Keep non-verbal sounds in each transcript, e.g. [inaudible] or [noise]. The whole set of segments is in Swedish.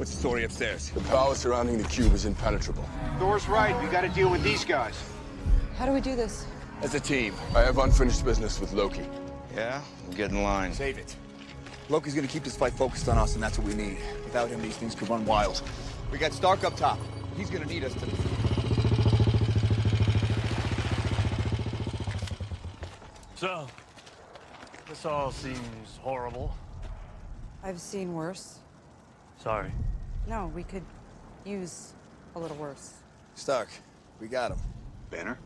What's the story upstairs? The power surrounding the cube is impenetrable. Thor's right. We got to deal with these guys. How do we do this? As a team. I have unfinished business with Loki. Yeah? We'll Get in line. Save it. Loki's gonna keep this fight focused on us, and that's what we need. Without him, these things could run wild. We got Stark up top. He's gonna need us to. So, this all seems horrible. I've seen worse. Sorry. No, we could use a little worse. Stark, we got him. Banner?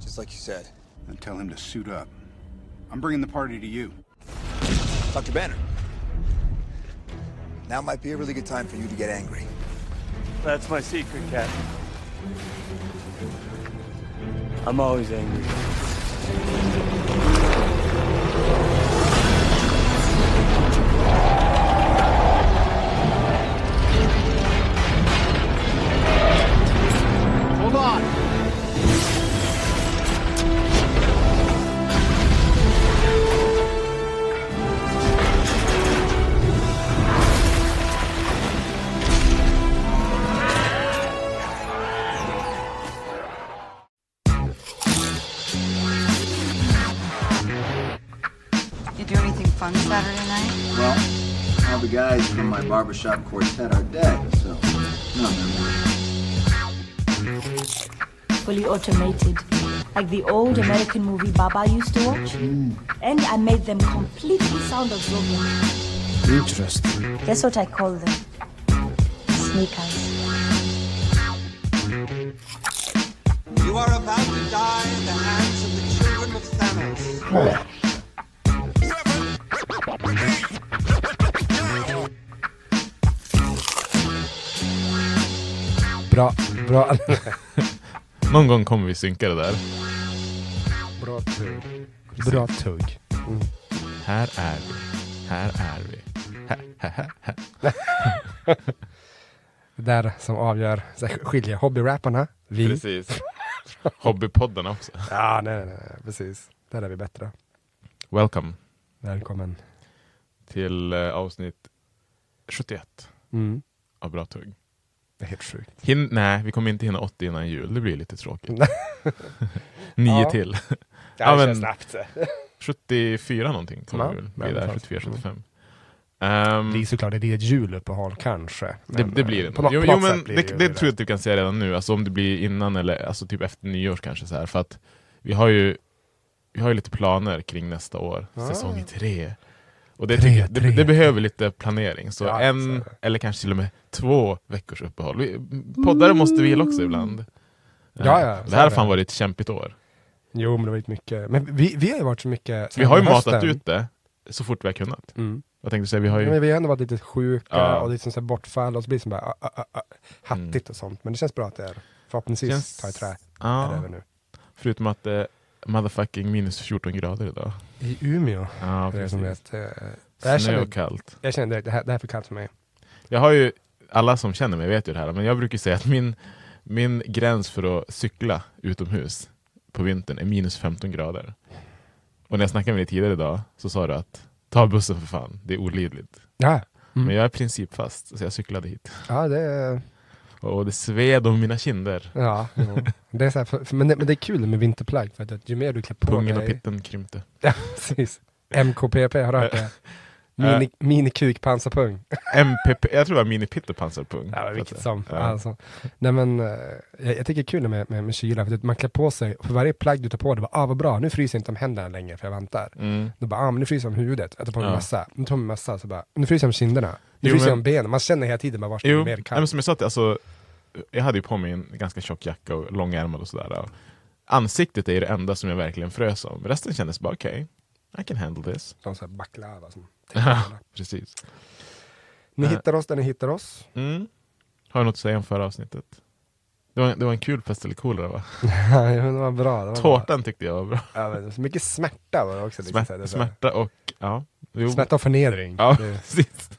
Just like you said. And tell him to suit up. I'm bringing the party to you. Dr. Banner. Now might be a really good time for you to get angry. That's my secret, Cat. I'm always angry. Hold on. You do anything fun Saturday night? Well, all the guys from my barbershop quartet are dead, fully automated, like the old American movie Baba used to watch. Hmm. And I made them completely sound absorbent. Interesting. Guess what I call them? Sneakers. You are about to die in the hands of the children of Thanos. Bra, bra, [laughs] Någon gång kommer vi synka det där. bra tugg. Bra tugg. Mm. Här är vi. Här är vi. Här, här, här. [laughs] Det där som avgör, skiljer hobbyrapparna, vi. Precis. Hobbypoddarna också. [laughs] Ja, nej, nej, nej, precis. Där är vi bättre. Welcome Välkommen. till eh, avsnitt 71 Mm. av Bra Tugg. Det är helt sjukt. Hin nej, vi kommer inte hinna 80 innan jul. Det blir lite tråkigt. [laughs] Nio Ja. till. Ja, det känns snabbt. 74 någonting kommer Ja, vi alla där. fall. 74, Mm. 75. Ehm, Det är såklart det är ett juluppehåll kanske. det, det blir eh, det. På, nå- jo, på jo, men det, ju det, tror jag att du kan säga redan nu. Alltså om det blir innan eller alltså typ efter nyårs kanske. Så här, för att vi har ju vi har ju lite planer kring nästa år. Ah. Säsong tre. Och det, Tre, tycker, det, det behöver lite planering. Så Ja, en så eller kanske till och med två veckors uppehåll. Vi, poddare måste vila också ibland. Mm. Ja, ja, Eh, det här har fan varit ett kämpigt år. Jo, men det har varit mycket. Men vi, vi har ju varit så mycket... Vi har ju hösten. matat ut det så fort vi har kunnat. Mm. Jag tänkte säga, vi har ju... Men vi har ändå varit lite sjuka Ja. och lite så här bortfall och så blir det som bara ah, ah, ah, hattigt och sånt. Men det känns bra att det är förhoppningsvis Känns- tar i trä. Ja. Är det nu. Förutom att det är motherfucking minus 14 grader idag. I Umeå, Ja, er som precis. vet. eh, Jag Snö och kallt. jag känner direkt, det här, det här är för kallt för mig. Jag har ju, alla som känner mig vet ju det här, men jag brukar säga att min, min gräns för att cykla utomhus på vintern är minus 15 grader. Och när jag snackade med dig tidigare idag så sa du att ta bussen för fan, det är olidligt. Ja, mm. Men jag är principfast, så jag cyklade hit. ja det är... Och det sved om mina kinder. Ja, jo. det är så här, för, för, men, det, men det är kul med vinterplagg för att, ju mer du klär på Pungen och dig... pitten krympte. [laughs] Ja, precis. MKPP, har du hört det? [laughs] Mini, minikuk pansarpung. MPP, jag tror det var mini pitt och pansarpung. Ja, vilket som. Ja. Alltså. Nej, men, eh, jag, jag tycker det är kul med, med, med kyla, för att man klär på sig, och för varje plagg du tar på dig, bara, ah, vad bra, nu fryser jag inte om händerna längre för jag väntar. Mm. Då bara, ah, men nu fryser jag om huvudet, jag tar på mig Ja. mössa. Nu tar jag på mig mössa, så bara, nu fryser jag om kinderna. Nu Jo, fryser jag men- om benen. Man känner hela tiden bara, var ska det Jo, mer kallt? men som jag sa, alltså, jag hade ju på mig en ganska tjock jacka och långärmad och sådär. Ansiktet är det enda som jag verkligen frös om. Resten kändes bara okej, I can handle this. Som så här baklava. Som [laughs] Precis. ni Eh. hittar oss där ni hittar oss. Mm. Har du något att säga om förra avsnittet? Det var, det var en kul pest eller kolera va? [laughs] ja, det var bra. Det var bra. Tårtan tyckte jag var bra. Ja, men så mycket smärta var det också. liksom, så här, Smär, det är så här- smärta och... Ja. Jo. Smärta och förnedring. Ja, Det-.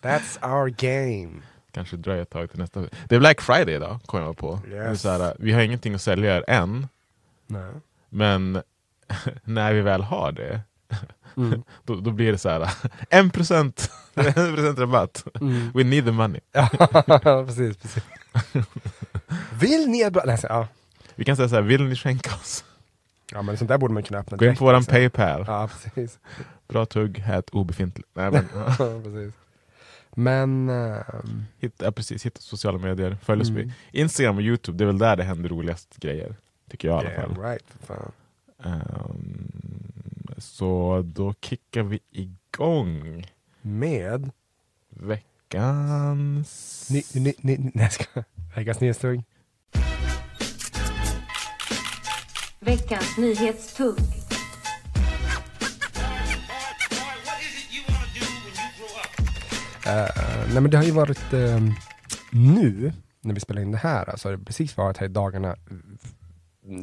That's our game. Kanske dröjer ett tag till nästa. Det är Black Friday idag, kom jag på. Yes. så här, vi har ingenting att sälja än, Nej. men [laughs] när vi väl har det, Mm. [laughs] då, då blir det så här, [laughs] en procent, en procent rabatt. Mm. We need the money. Precis, precis. Vill ni Nej, så- ja. Vi kan säga så här, vill ni skänka oss? ja, men sånt där borde man kunna öppna Gå in på våran liksom. Paypal. Ja, precis. Bra tugg, hät obefintligt. Nej, men, precis. Men... ehm, hitta, ja, precis, hitta sociala medier. Följ oss Mm. på Instagram och Youtube, det är väl där det händer roligast grejer. Tycker jag i alla yeah, fall. right, för fan. Ehm, så då kickar vi igång Med... veckans... Ni, ni, ni, nej, ska... Veckans nyhetstugg. Veckans nyhetstugg. Eh, nej men det har ju varit eh, nu, när vi spelar in det här, alltså det har precis varit här i dagarna,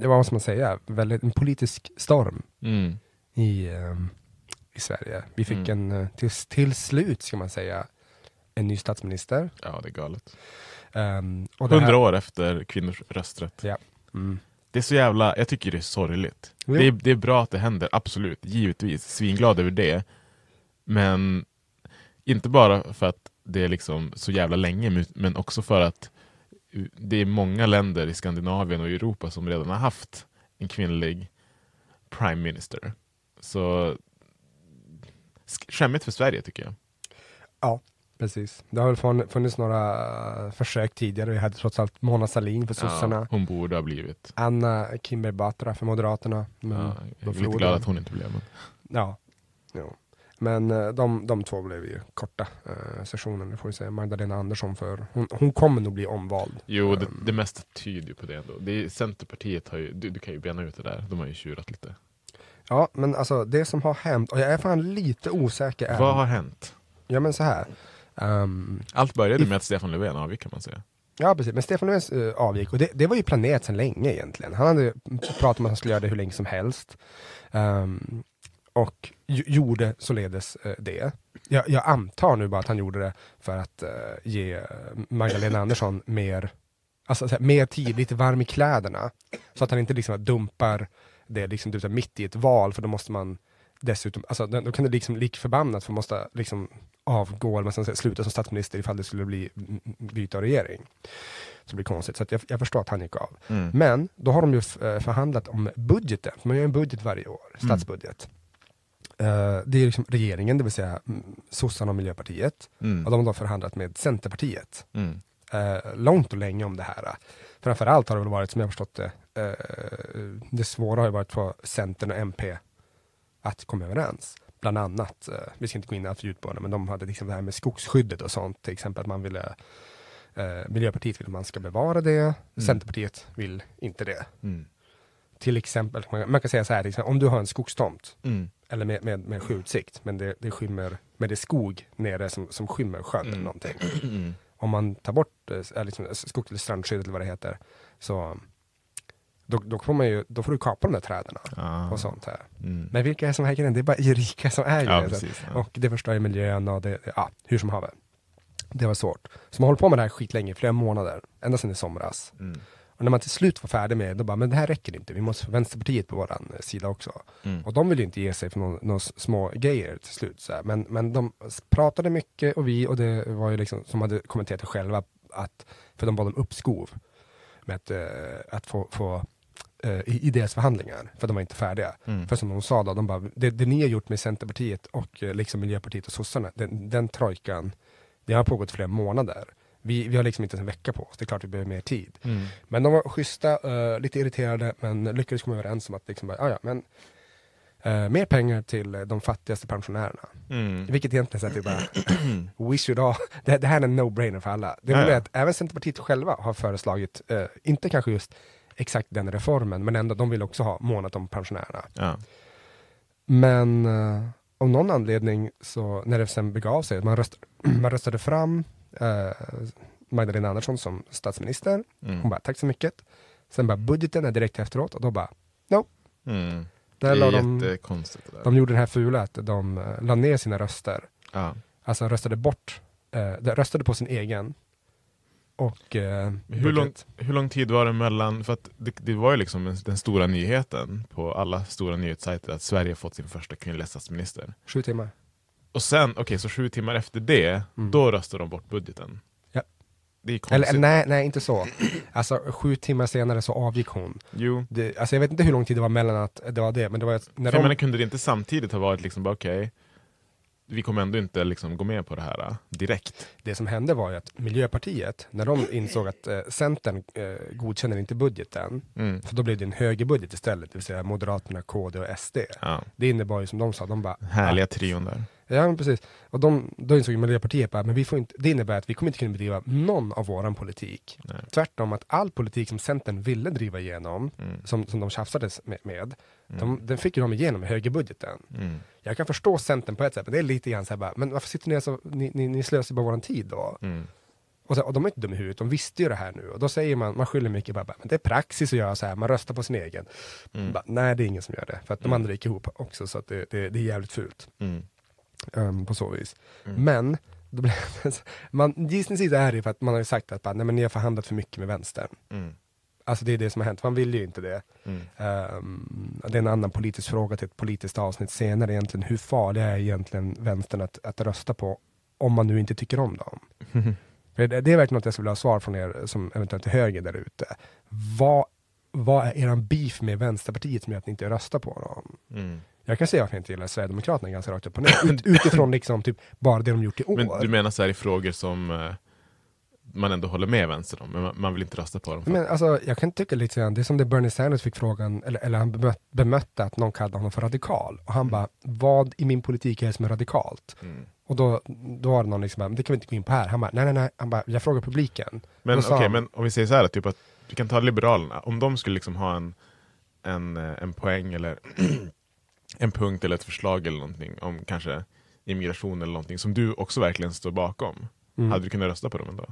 det var vad ska man säga, väldigt, en politisk storm Mm. i, eh, i Sverige. Vi fick Mm. en, eh, till, till slut ska man säga, en ny statsminister. Ja, det är galet. Um, Hundra år efter kvinnors rösträtt. Ja. Mm. Det är så jävla, jag tycker det är sorgligt. Det är, det är bra att det händer, absolut, givetvis. Svinglad över det. Men inte bara för att det är liksom så jävla länge, men- också för att det är många länder i Skandinavien och Europa som redan har haft en kvinnlig prime minister. Så sk- skämmigt för Sverige tycker jag. Ja, precis. Det har väl funnits- några eh, försök tidigare. Vi hade trots allt Mona Sahlin för sossarna. Ja, hon borde ha blivit. Anna Kinberg Batra för Moderaterna. Men Ja, jag är lite glad att hon inte blev. Men... Ja. Jo. Men eh, de, de två blev ju korta eh, sessioner, det får vi säga. Magdalena Andersson för hon, hon kommer nog bli omvald. Jo, det, Ehm, det mesta tyder ju på det ändå. Det är, Centerpartiet har ju, du, du kan ju bena ut det där, de har ju tjurat lite. Ja, men alltså det som har hänt, och jag är fan lite osäker. även- Vad har hänt? Ja men så här. ehm, Allt började I- med att Stefan Löfven avgick kan man säga. Ja precis, men Stefan Löfven eh, avgick och det, det var ju planerat sedan länge egentligen. Han hade pratat om att han skulle göra det hur länge som helst. Ehm, och gjorde således uh, det. Jag, jag antar nu bara att han gjorde det för att eh, ge eh, Magdalena Andersson mer, alltså, så här, mer tid, lite varm i kläderna. Så att han inte liksom dumpar det liksom, du vet, mitt i ett val, för då måste man dessutom, alltså, då kan det liksom lik förbannat för man måste liksom avgå, eller man ska sluta som statsminister ifall det skulle bli mm, byte av regering. Så det blir konstigt, så att jag, jag förstår att han gick av. Mm. Men då har de ju eh, förhandlat om budgeten, för man gör en budget varje år, statsbudget. Eh, det är liksom regeringen, det vill säga mm, sossarna och Miljöpartiet. Mm. Och de har då förhandlat med Centerpartiet. Mm. Eh, långt och länge om det här. Framförallt har det väl varit, som jag förstått det, eh, det svåra har ju varit för Centern och MP att komma överens. Bland annat, eh, vi ska inte gå in alltför djupt på det, men de hade liksom det här med skogsskyddet och sånt, till exempel att man ville eh, Miljöpartiet vill att man ska bevara det, Centerpartiet vill inte det. Mm. Till exempel, man, man kan säga så här, liksom, om du har en skogstomt, Mm. Eller med, med, med sjöutsikt, men det, det skymmer, men det är skog nere som, som skymmer sjön eller någonting. Mm. [clears throat] Om man tar bort eller liksom, skogs eller strandskyddet eller vad det heter, så då, då, får man ju, då får du kapa de där träden Ah. och sånt här. Mm. Men vilka är som äger den? Det är bara [laughs] rika som äger Ja, precis, ja. Och det förstör ju miljön och det, ja, hur som haver. Det var svårt. Så man håller på med det här skitlänge, flera månader, ända sedan i somras. Mm. Och när man till slut var färdig med det, då bara, men det här räcker inte, vi måste få Vänsterpartiet på våran eh, sida också. Mm. Och de vill ju inte ge sig för någon, någon små grejer till slut. Så här. Men, men de pratade mycket och vi, och det var ju liksom, som hade kommenterat det själva, att, för de bad om uppskov med att, eh, att få, få eh, i, i deras förhandlingar, för de var inte färdiga. Mm. För som de sa då, de bara, det, det ni har gjort med Centerpartiet och liksom Miljöpartiet och sossarna, den, den trojkan, det har pågått flera månader. Vi, vi har liksom inte ens en vecka på oss, det är klart vi behöver mer tid. Mm. Men de var schyssta, eh, lite irriterade, men lyckades komma överens om att liksom bara, "Ah, ja, men eh, mer pengar till eh, de fattigaste pensionärerna. Mm. Vilket egentligen att det bara, [clears throat] we should all, [laughs] det, det här är en no-brainer för alla. Det roliga är att även Centerpartiet själva har föreslagit, eh, inte kanske just exakt den reformen, men ändå, de vill också ha månat om pensionärerna. Ja. Men eh, av någon anledning, så när det sen begav sig, man röstade, [clears throat] man röstade fram Magdalena Andersson som statsminister. Mm. Hon bara, tack så mycket. Sen bara, budgeten är direkt efteråt och då bara, no. Mm. Där det är de, jättekonstigt det där. de gjorde den här fula att de uh, la ner sina röster. Ja. Alltså röstade bort, eh, de röstade på sin egen och eh, Hur lång, hur lång tid var det mellan, för att det, det var ju liksom en- den stora nyheten på alla stora nyhetssajter att Sverige fått sin första kvinnliga statsminister. Sju timmar. Och sen, okej så sju timmar efter det, då röstade de bort budgeten. Mm. Ja. Det är konstigt. Eller nej, nej, inte så. Alltså sju timmar senare så avgick hon. Jo. Det, alltså jag vet inte hur lång tid det var mellan att det var det, men det var när För de... menar, kunde det inte samtidigt ha varit liksom okej, vi kommer ändå inte liksom gå med på det här äh, direkt. Det som hände var ju att Miljöpartiet, när de insåg att eh, Centern eh, godkänner inte budgeten, Mm. för då blev det en högerbudget istället, det vill säga Moderaterna, KD och SD. Ja. Det innebar ju som de sa, de bara... Härliga ah, trion där. Ja men precis. Och de, då insåg ju Miljöpartiet bara, men vi får inte, det innebär att vi kommer inte kunna bedriva någon av våran politik. Nej. Tvärtom att all politik som Centern ville driva igenom, Mm. som, som de tjafsades med, med de, den fick ju de igenom i högerbudgeten. Mm. Jag kan förstå Centern på ett sätt, men det är lite grann så här bara, men varför sitter ni så, ni, ni, ni slösar bara våran tid då? Mm. Och, så, och de är inte dumma i huvudet, de visste ju det här nu. Och då säger man, man skyller mycket bara, men det är praxis att göra så här, man röstar på sin egen. Mm. Bara, nej, det är ingen som gör det, för att de andra gick ihop också, så att det, det, det är jävligt fult. Mm. Ehm, på så vis. Mm. Men, då blir det, man, gissningsvis är det för att man har ju sagt att bara, nej, men ni har förhandlat för mycket med vänstern. Mm. Alltså det är det som har hänt, man vill ju inte det. Mm. Ehm, det är en annan politisk fråga till ett politiskt avsnitt senare egentligen. Hur farliga är egentligen vänstern att, att rösta på om man nu inte tycker om dem? [laughs] Det, det är verkligen något jag skulle vilja ha svar från er som eventuellt är höger där ute. Vad, vad är eran beef med Vänsterpartiet som gör att ni inte röstar på dem? Mm. Jag kan säga varför jag inte gillar Sverigedemokraterna ganska rakt upp och ner. Ut, utifrån liksom typ bara det de gjort i år. Men du menar så här i frågor som eh, man ändå håller med vänster om, men man, man vill inte rösta på dem? Men alltså, jag kan tycka lite grann, det är som det Bernie Sanders fick frågan, eller, eller han bemött, bemötte att någon kallade honom för radikal. Och han bara, vad i min politik är det som är radikalt? Mm. Och då, då var det någon liksom, bara, "Men det kan vi inte gå in på här. Han bara, nej nej nej, han bara, jag frågar publiken. Men okej, han- men om vi säger så här, typ att vi kan ta Liberalerna, om de skulle liksom ha en, en, eh, en poäng eller [clears throat] en punkt eller ett förslag eller någonting om kanske immigration eller någonting som du också verkligen står bakom, Mm. hade du kunnat rösta på dem ändå?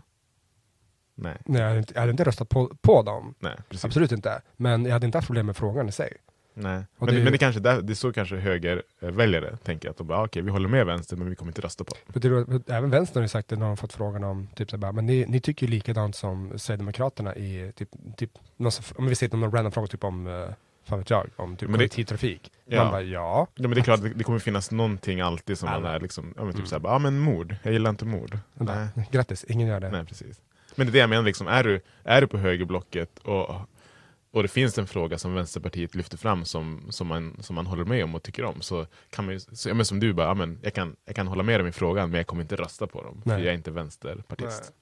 Nej. Nej, jag hade inte, jag hade inte röstat på, på dem. Nej, precis. Absolut inte. Men jag hade inte haft problem med frågan i sig. Nej. Men, det- det, men det kanske det är så kanske högerväljare tänker att de bara, ah, okej vi håller med vänster men vi kommer inte rösta på dem. Även vänstern har ju sagt det när de fått frågan om, typ så bara, men ni, ni tycker ju likadant som Sverigedemokraterna i, typ, typ någon, om vi säger någon random fråga typ om, uh, fan vet jag, om typ Men det- kollektivtrafik. Ja. Man bara, ja. Ja, men det är klart, det, det kommer finnas någonting alltid som man är liksom, ja men typ Mm. såhär, ja ah, men mord, jag gillar inte mord. Nej. Grattis, ingen gör det. Nej, precis. Men det är det jag menar, liksom, är, du, är du på högerblocket och, och det finns en fråga som Vänsterpartiet lyfter fram som, som, man, som man håller med om och tycker om, så kan man ju, så, ja, men som du bara, ja, men jag, kan, jag kan hålla med dem i frågan, men jag kommer inte rösta på dem, för Nej. jag är inte vänsterpartist.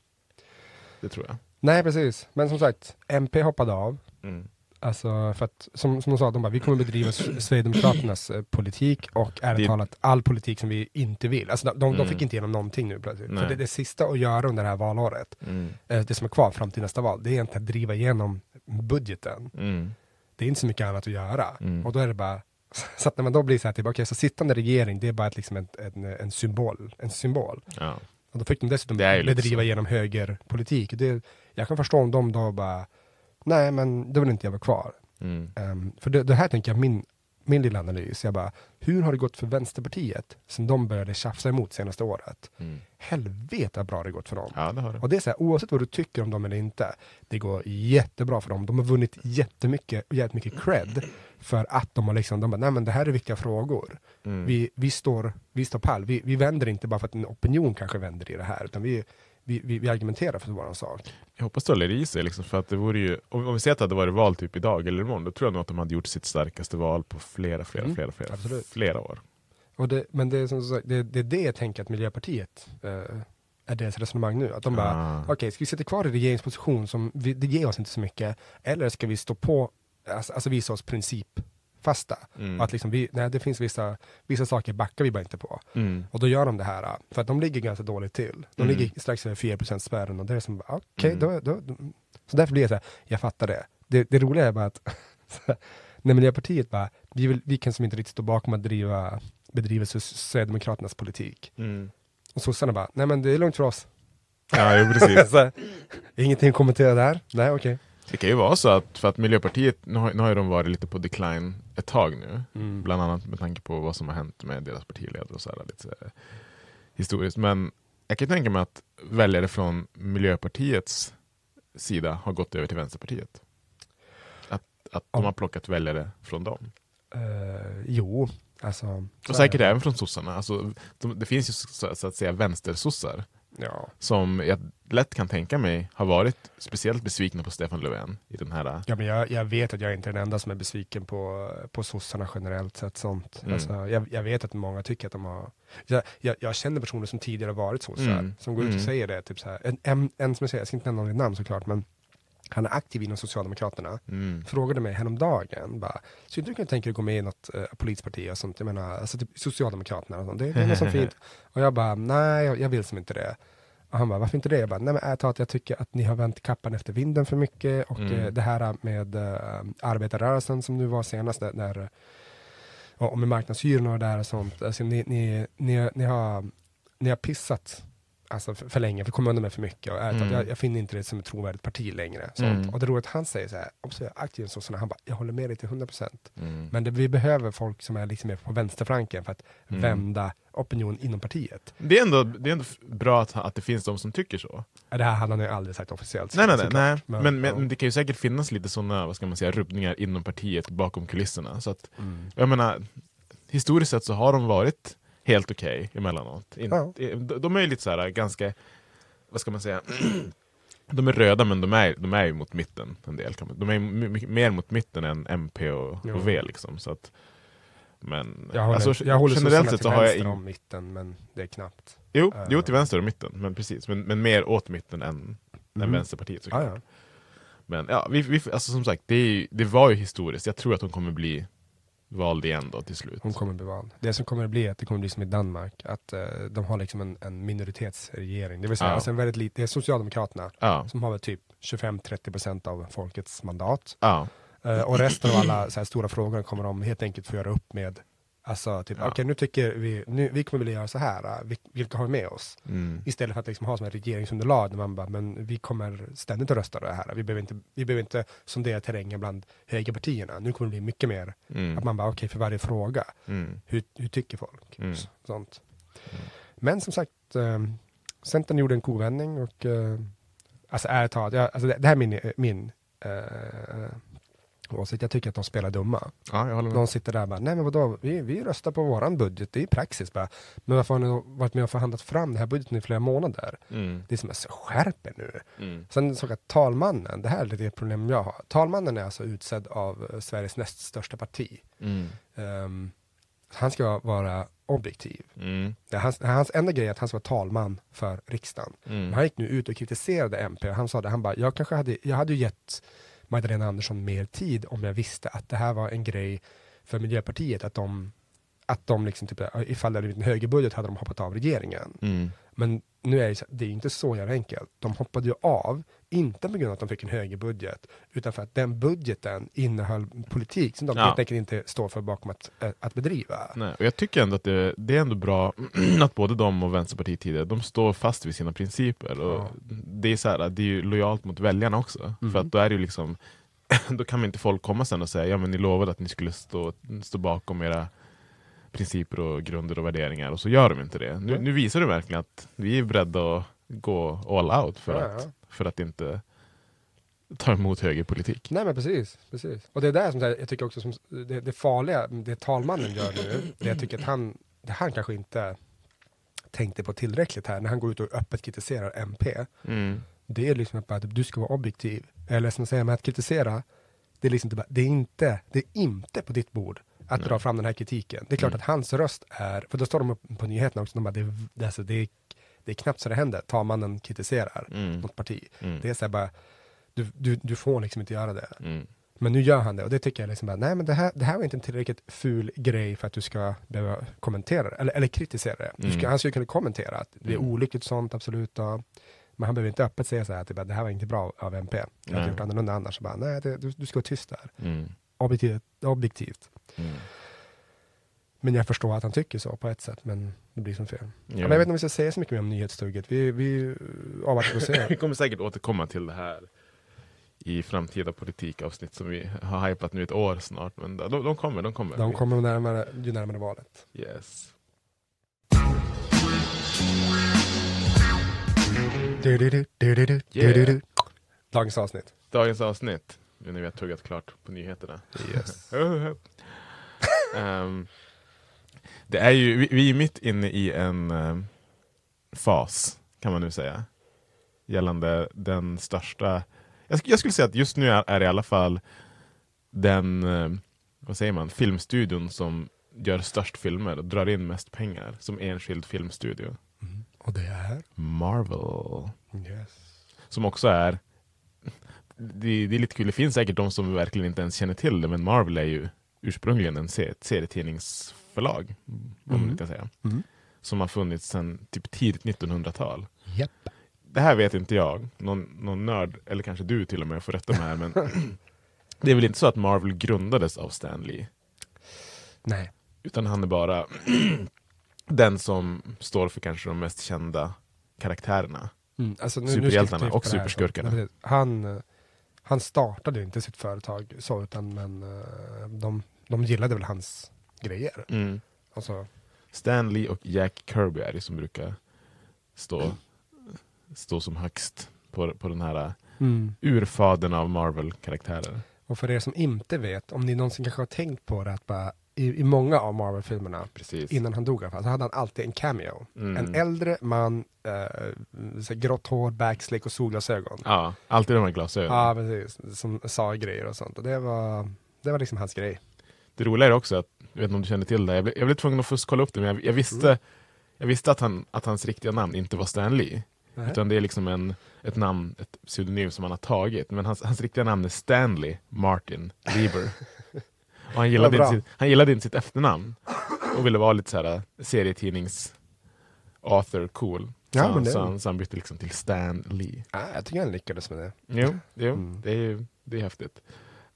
Det tror jag. Nej, precis. Men som sagt, MP hoppade av. Mm. Alltså för att, som, som de sa, de bara, vi kommer bedriva Sverigedemokraternas eh, politik och ärligt talat all politik som vi inte vill. Alltså de, de, de Mm. fick inte igenom någonting nu plötsligt. Nej. För det, det sista att göra under det här valåret, Mm. eh, det som är kvar fram till nästa val, det är egentligen att driva igenom budgeten. Mm. Det är inte så mycket annat att göra. Mm. Och då är det bara, [laughs] så att när man då blir så här, typ, okej, så sittande regering, det är bara ett, liksom en, en, en symbol. En symbol. Ja. Och då fick de dessutom bedriva så. igenom högerpolitik. Det, jag kan förstå om de då bara, nej men då vill inte jag vara kvar. Mm. Ehm, för det, det här tänker jag, min, min lilla analys, jag bara, hur har det gått för Vänsterpartiet sen de började tjafsa emot senaste året? Mm. Helvete vad bra det gått för dem. Ja, det det. Och det är så här, oavsett vad du tycker om dem eller inte, det går jättebra för dem. De har vunnit jättemycket, jättemycket cred för att de har liksom, de bara, nej men det här är viktiga frågor. Mm. Vi, vi, står, vi står pall, vi, vi vänder inte bara för att en opinion kanske vänder i det här, utan vi, vi, vi, vi argumenterar för vår sak. Jag hoppas det håller i sig, liksom, för att det vore ju, om, om vi säger att det hade varit val typ idag eller imorgon, då tror jag nog att de hade gjort sitt starkaste val på flera, flera, Mm, flera, flera, absolut. flera år. Och det, men det är, som sagt, det, det är det jag tänker att Miljöpartiet eh, är deras resonemang nu. Att de bara, Ah. okej, ska vi sitta kvar i regeringsposition som vi, det ger oss inte så mycket, eller ska vi stå på, alltså, alltså visa oss principfasta? Mm. Och att liksom vi, nej, det finns vissa, vissa saker backar vi bara inte på. Mm. Och då gör de det här, äh, för att de ligger ganska dåligt till. De Mm. ligger strax över 4% spärren och det är som, bara, okej, Mm. då, då, då. Så därför blir jag så här, jag fattar det. Det, det roliga är bara att [laughs] när Miljöpartiet bara, vi, vill, vi kan som inte riktigt stå bakom att driva, bedriva Sverigedemokraternas politik. Mm. Och sossarna bara, nej men det är lugnt för oss. Ja, jo, precis. [laughs] så, ingenting att kommentera där. Nej, okej. Det kan ju vara så att, för att Miljöpartiet, nu har, nu har ju de varit lite på decline ett tag nu. Mm. Bland annat med tanke på vad som har hänt med deras partiledare och så här, lite här, historiskt. Men jag kan tänka mig att väljare från Miljöpartiets sida har gått över till Vänsterpartiet. Att, att de har plockat väljare från dem. Eh, jo, alltså. så Och säkert det. även från sossarna. Alltså, de, det finns ju så, så att säga vänstersossar. Ja. Som jag lätt kan tänka mig har varit speciellt besvikna på Stefan Löfven i den här... Ja, men jag, jag vet att jag inte är den enda som är besviken på, på sossarna generellt sett. Sånt. Mm. Alltså, jag, jag vet att många tycker att de har... Jag, jag, jag känner personer som tidigare varit sossar, Mm. som går ut och Mm. säger det. Typ så här. En, en, en som jag säger, jag ska inte nämna något namn såklart, men han är aktiv inom Socialdemokraterna. Mm. Frågade mig häromdagen, bara, så inte du kan tänka dig att gå med i något uh, politiskt parti och sånt? Jag menar, alltså typ Socialdemokraterna och sånt. Det, det är något så fint. [laughs] Och jag bara, nej, jag, jag vill som inte det. Och han bara, varför inte det? Jag bara, nej men ärligt talat, jag tycker att ni har vänt kappan efter vinden för mycket. Och Mm. eh, det här med uh, arbetarrörelsen som nu var senast, där, där och, med marknadshyrorna och det där och sånt. Alltså, ni, ni, ni, ni, har, ni har pissat alltså, för, för länge, för kommit undan med för mycket. Och Mm. jag, jag finner inte det som ett trovärdigt parti längre. Mm. Och det är roligt att han säger så här, observera aktiv i sossarna, han bara, jag håller med dig till 100%. Mm. Men det, vi behöver folk som är liksom på vänsterflanken för att Mm. vända opinion inom partiet. Det är ändå, det är ändå bra att, att det finns de som tycker så. Det här hade han ju aldrig sagt officiellt. Nej, nej, nej. nej. Men, men, ja. men det kan ju säkert finnas lite sådana, vad ska man säga, rubbningar inom partiet bakom kulisserna. Så att, Mm. jag menar, historiskt sett så har de varit helt okej emellanåt. In, Ja. de, de är lite så här ganska, vad ska man säga, [clears throat] de är röda men de är, de är ju mot mitten en del. De är mer mot mitten än MP och, Jo. och V liksom. Så att, men Jag håller, alltså, jag håller generellt sett så har jag ing- om mitten, men det är knappt. Jo, Eh. jo, till vänster och mitten, men precis. Men, men mer åt mitten än, än Mm. Vänsterpartiet såklart. Ja, ja. Men ja, vi, vi, alltså som sagt, det, är, det var ju historiskt. Jag tror att hon kommer bli vald igen då till slut. Hon kommer bli vald. Det som kommer att bli att det kommer bli som i Danmark, att eh, de har liksom en, en minoritetsregering. Det vill säga Ja. alltså en väldigt lite, det är Socialdemokraterna Ja. som har väl typ 25-30% av folkets mandat. Ja. Eh, och resten av alla så här, stora frågor kommer de helt enkelt få göra upp med. Alltså typ, Ja. okej nu tycker vi, nu, vi kommer vilja göra så här, eh, vil- vilka har vi med oss? Mm. Istället för att liksom ha som ett regeringsunderlag där man bara, men vi kommer ständigt att rösta det här. Vi behöver inte, vi behöver inte sondera terrängen bland högerpartierna. Nu kommer det bli mycket mer Mm. att man bara, okej för varje fråga, Mm. hur, hur tycker folk? Mm. Sånt. Men som sagt, eh, Centern gjorde en kovändning och eh, alltså ärligt talat, alltså det, det här är min, min eh, åsikt. Jag tycker att de spelar dumma. Ja, jag håller med. De sitter där och bara, nej men vadå, vi, vi röstar på våran budget, det är praxis bara. Men varför har ni varit med och förhandlat fram den här budgeten i flera månader? Mm. Det är som att skärp er nu. Mm. Sen såg jag talmannen, det här är lite ett problem jag har. Talmannen är alltså utsedd av eh, Sveriges näst största parti. Mm. Ehm, han ska vara objektiv. Mm. Det hans, hans enda grej är att han ska vara talman för riksdagen. Mm. Han gick nu ut och kritiserade MP. Han sa det, han bara, jag kanske hade, jag hade ju gett Magdalena Andersson mer tid om jag visste att det här var en grej för Miljöpartiet, att de, att de liksom, typ, ifall det hade blivit en högerbudget hade de hoppat av regeringen. Mm. Men nu är det, det är inte så jävla enkelt. De hoppade ju av, inte på grund av att de fick en högerbudget, utan för att den budgeten innehöll politik som de Ja. helt enkelt inte står för bakom att, eh, att bedriva. Nej, och jag tycker ändå att det, det är ändå bra [clears throat] att både de och Vänsterpartiet tidigare, de står fast vid sina principer. Och Ja. det, är så här, det är ju lojalt mot väljarna också. Mm. För att då är det ju liksom [clears throat] då kan inte folk komma sen och säga ja men ni lovade att ni skulle stå, stå bakom era principer och grunder och värderingar och så gör de inte det. Nu, nu visar du verkligen att vi är beredda att gå all out för, Ja, att, ja. för att inte ta emot högerpolitik. Nej men precis, precis. Och det är där som jag tycker också som, det, det farliga, det talmannen gör nu, det jag tycker att han, det han kanske inte tänkte på tillräckligt här, när han går ut och öppet kritiserar MP, Mm. det är liksom att du ska vara objektiv. Ledsen att säga, men att kritisera, det är liksom inte, det är inte, det är inte på ditt bord att dra fram den här kritiken. Det är klart Mm. att hans röst är, för då står de upp på nyheterna också, de bara, det, det, alltså, det, är, det är knappt så det händer, talmannen kritiserar Mm. något parti. Mm. Det är så här bara, du, du, du får liksom inte göra det. Mm. Men nu gör han det och det tycker jag liksom bara, nej men det här, det här var inte en tillräckligt ful grej för att du ska behöva kommentera det, eller, eller kritisera det. Du ska, Mm. Han skulle kunna kommentera att det är Mm. olyckligt sånt, absolut. Och, men han behöver inte öppet säga så här, att det, här var inte bra av MP. Jag hade Nej. gjort annorlunda annars. Bara, nej, det, du, du ska vara tyst där. Mm. Objektivt. objektivt. Mm. Men jag förstår att han tycker så på ett sätt, men det blir som fel. Ja. Men jag vet inte om vi ska säga så mycket mer om nyhetstugget. Vi, vi avvaktar och [laughs] Vi ser. kommer säkert återkomma till det här i framtida politikavsnitt som vi har hypat nu ett år snart. Men de, de kommer, de kommer. De kommer närmare, ju närmare valet. Yes. Du, du, du, Yeah. Dagens avsnitt. Dagens avsnitt, nu när vi har tuggat klart på nyheterna. Yes. [laughs] Ehm, det är ju, vi, vi är mitt inne i en ehm, fas, kan man nu säga. Gällande den största, jag, jag skulle säga att just nu är, är i alla fall den, ehm, vad säger man, filmstudion som gör störst filmer och drar in mest pengar som enskild filmstudio. Och det är? Marvel. Yes. Som också är det, det är lite kul, det finns säkert de som verkligen inte ens känner till det, men Marvel är ju ursprungligen en serietidningsförlag, om man kan säga. Mm. Som har funnits sedan typ tidigt 1900-tal. Japp. Det här vet inte jag, någon, någon nörd, eller kanske du till och med får rätta mig här, men [clears throat] det är väl inte så att Marvel grundades av Stan Lee? Nej. Utan han är bara [clears throat] den som står för kanske de mest kända karaktärerna. Mm, alltså, nu, nu Superhjältarna jag och superskurkarna. Han, eh, han startade inte sitt företag så, utan men eh, de, de gillade väl hans grejer. Mm. Alltså, Stan Lee och Jack Kirby är det som brukar stå, stå som högst på, på den här Mm. urfadern av Marvel-karaktärer. och för er som inte vet, om ni någonsin kanske har tänkt på det, att bara, i, i många av Marvel-filmerna, innan han dog i alla fall, så hade han alltid en cameo. Mm. En äldre man, eh, grått hår, backslick och solglasögon. Ja, alltid de här glasögonen. Ja, precis. Som sa grejer och sånt. Och det var, det var liksom hans grej. Det roliga är också att, jag vet inte om du känner till det, jag blev, jag blev tvungen att fuska kolla upp det, men jag, jag visste, Mm. jag visste att, han, att hans riktiga namn inte var Stan Lee. Nej. Utan det är liksom en, ett namn, ett pseudonym som han har tagit. Men hans, hans riktiga namn är Stanley Martin Lieber. [laughs] och han gillade, inte sitt, han gillade inte sitt efternamn. Och ville vara lite så här serietidnings author cool. Så, Ja, han, så, han, så han bytte liksom till Stan Lee. Ja, jag tycker han lyckades med det. Jo, jo Mm. det är det är häftigt.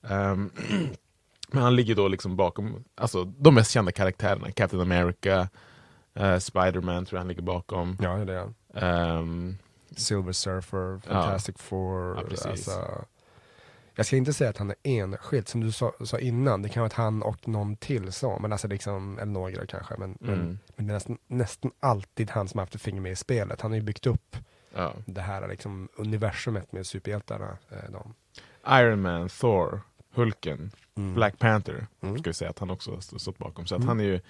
Ehm, [clears throat] men han ligger då liksom bakom alltså, de mest kända karaktärerna. Captain America, uh, Spiderman tror jag han ligger bakom. Ja, det är han. Ehm, Silver Surfer, Fantastic Four. Ja, precis. alltså, jag ska inte säga att han är enskild, som du sa, sa innan. Det kan vara att han och någon till så, men alltså liksom, eller några kanske. Men, men, Mm. men det är nästan, nästan alltid han som har haft ett finger med i spelet. Han har ju byggt upp ja. det här liksom, universumet med superhjältarna. Eh, de. Iron Man, Thor, Hulken, Mm. Black Panther Mm. ska vi säga att han också har stå- stått bakom. Så att Mm. han är ju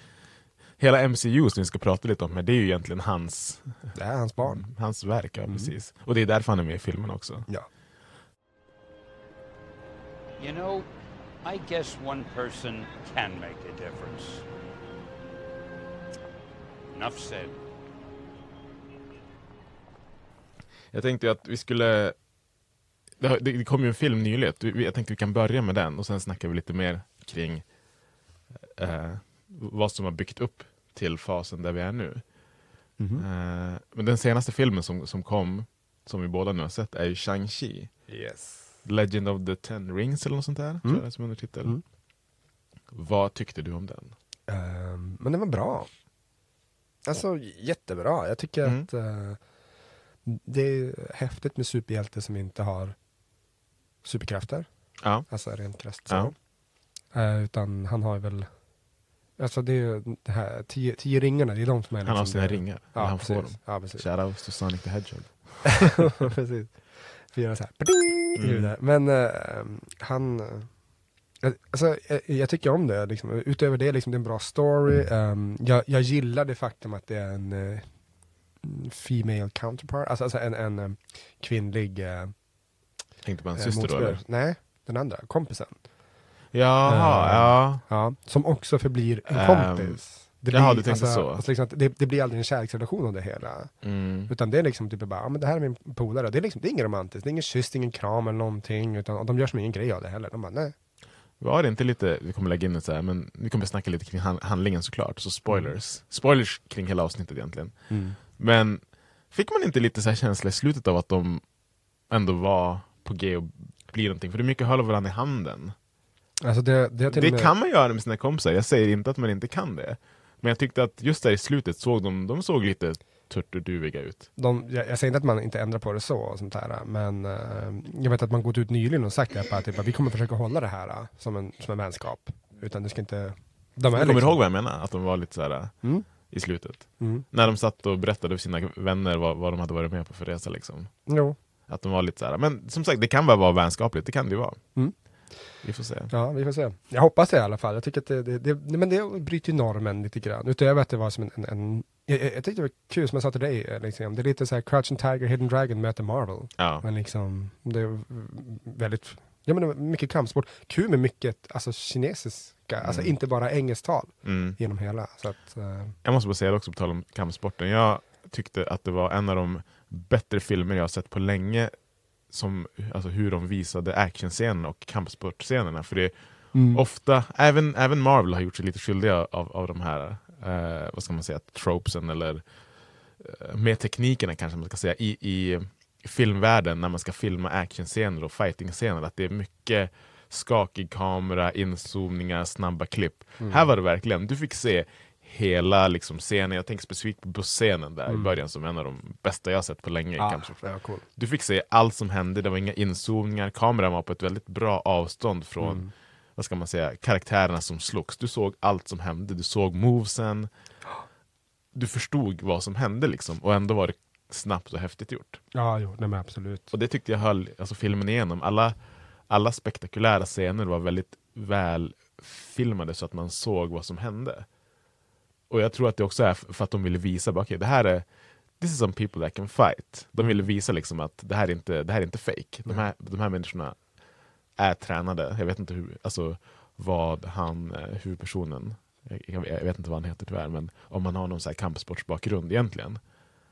Hela MCU som vi ska prata lite om, men det är ju egentligen hans, Det är hans barn. hans verk. Ja, Mm. precis. Och det är därför han är med i filmen också. Ja. You know, I guess one person can make a difference. Enough said. Jag tänkte att vi skulle det, kom ju en film nyligen, jag tänkte vi kan börja med den och sen snackar vi lite mer kring eh, vad som har byggt upp till fasen där vi är nu. Mhm. Eh, men den senaste filmen som, som kom, som vi båda nu har sett, är ju Shang-Chi. Yes. Legend of the Ten Rings eller något sånt där, är som undertitel. Mm. Vad tyckte du om den? Ehm, men den var bra. Alltså jättebra. Jag tycker Mm. att eh, det är häftigt med superhjälte som inte har superkrafter. Ja. Alltså rent krasst. Ja. Eh, utan han har ju väl, alltså det är ju det här, tio, tio ringarna, det är de som är Han har liksom sina det- ringar, Ja, han får precis. dem. Ja, precis. Shoutouts to Sonic the Hedgehog. [laughs] precis. För göra så här, Mm. Men eh, han, eh, alltså, jag, jag tycker om det. Liksom. Utöver det, liksom, det är en bra story. Um, jag, jag gillar det faktum att det är en eh, female counterpart, alltså, alltså en, en eh, kvinnlig uh, Tänkte på hans syster då eller? Nej, den andra, kompisen. Jaha, Eh, ja. ja. Som också förblir en Ehm, kompis. Jaha, du tänkte så. Alltså liksom det, det blir aldrig en kärleksrelation av det hela. Mm. Utan det är liksom typ bara, ja men det här är min polare. Det är liksom, det är inget romantiskt, det är ingen kyss, det ingen kram eller någonting. Utan och de gör som ingen grej av det heller. De bara, nej. Var det inte lite, vi kommer lägga in det så här, men vi kommer snacka lite kring han- handlingen såklart, så spoilers. Spoilers kring hela avsnittet egentligen. Men fick man inte lite så här känsla i slutet av att de ändå var på G och bli någonting? För det är mycket hålla varandra i handen. Alltså det, det, Det med, kan man göra med sina kompisar, jag säger inte att man inte kan det. Men jag tyckte att just där i slutet såg de, de såg lite turturduviga ut. de, jag, jag säger inte att man inte ändrar på det så, och sånt här, men eh, jag vet att man gått ut nyligen och sagt det, typ, att vi kommer försöka hålla det här eh, som en, som en vänskap. Utan det ska inte... De Du är kommer liksom, ihåg vad jag menar? Att de var lite så här Mm. i slutet. Mm. När de satt och berättade för sina vänner vad, vad de hade varit med på för resa liksom. Jo, Att de var lite så här. Men som sagt, det kan bara vara vänskapligt, det kan det ju vara. Mm. Vi får se. Ja, vi får se. Jag hoppas det i alla fall. Jag tycker att det, det, det, men det bryter ju normen lite grann. Utöver att det var som en... en, en jag, jag tyckte det var kul som jag sa till dig, liksom. det är lite så här Crouching Tiger, Hidden Dragon möter Marvel. Ja. Men liksom, det är väldigt, ja men mycket kampsport. Kul med mycket, alltså kinesiska, alltså Mm. inte bara engelsktal Mm. genom hela. Så att, eh, Jag måste bara säga det också på tal om kampsporten. Jag tyckte att det var en av de bättre filmer jag har sett på länge som, alltså hur de visade actionscenerna och kampsportscenerna. För det är Mm. ofta, även, även Marvel har gjort sig lite skyldiga av, av de här, eh, vad ska man säga, tropesen eller eh, med teknikerna kanske man ska säga, i, i filmvärlden när man ska filma actionscener och fighting-scener, att det är mycket skakig kamera, inzoomningar, snabba klipp. Mm. Här var det verkligen, du fick se hela liksom, scenen, jag tänker specifikt på busscenen där i Mm. början som en av de bästa jag sett på länge i Ja, cool. Du fick se allt som hände, det var inga inzoomningar, kameran var på ett väldigt bra avstånd från Mm. vad ska man säga, karaktärerna som slogs. Du såg allt som hände, du såg movesen. Du förstod vad som hände liksom, och ändå var det snabbt och häftigt gjort. Ja, jo, nej men absolut. Och det tyckte jag höll alltså, filmen igenom. Alla, alla spektakulära scener var väldigt väl filmade så att man såg vad som hände. Och jag tror att det också är för att de ville visa, bara, okej det här är This is some people that can fight. De ville visa liksom att det här är inte, det här är inte fake. De här, de här människorna är tränade. Jag vet inte hur, alltså, vad han, eh, huvudpersonen, jag, jag, vet inte vad han heter tyvärr, men om han har någon så här kampsportsbakgrund egentligen.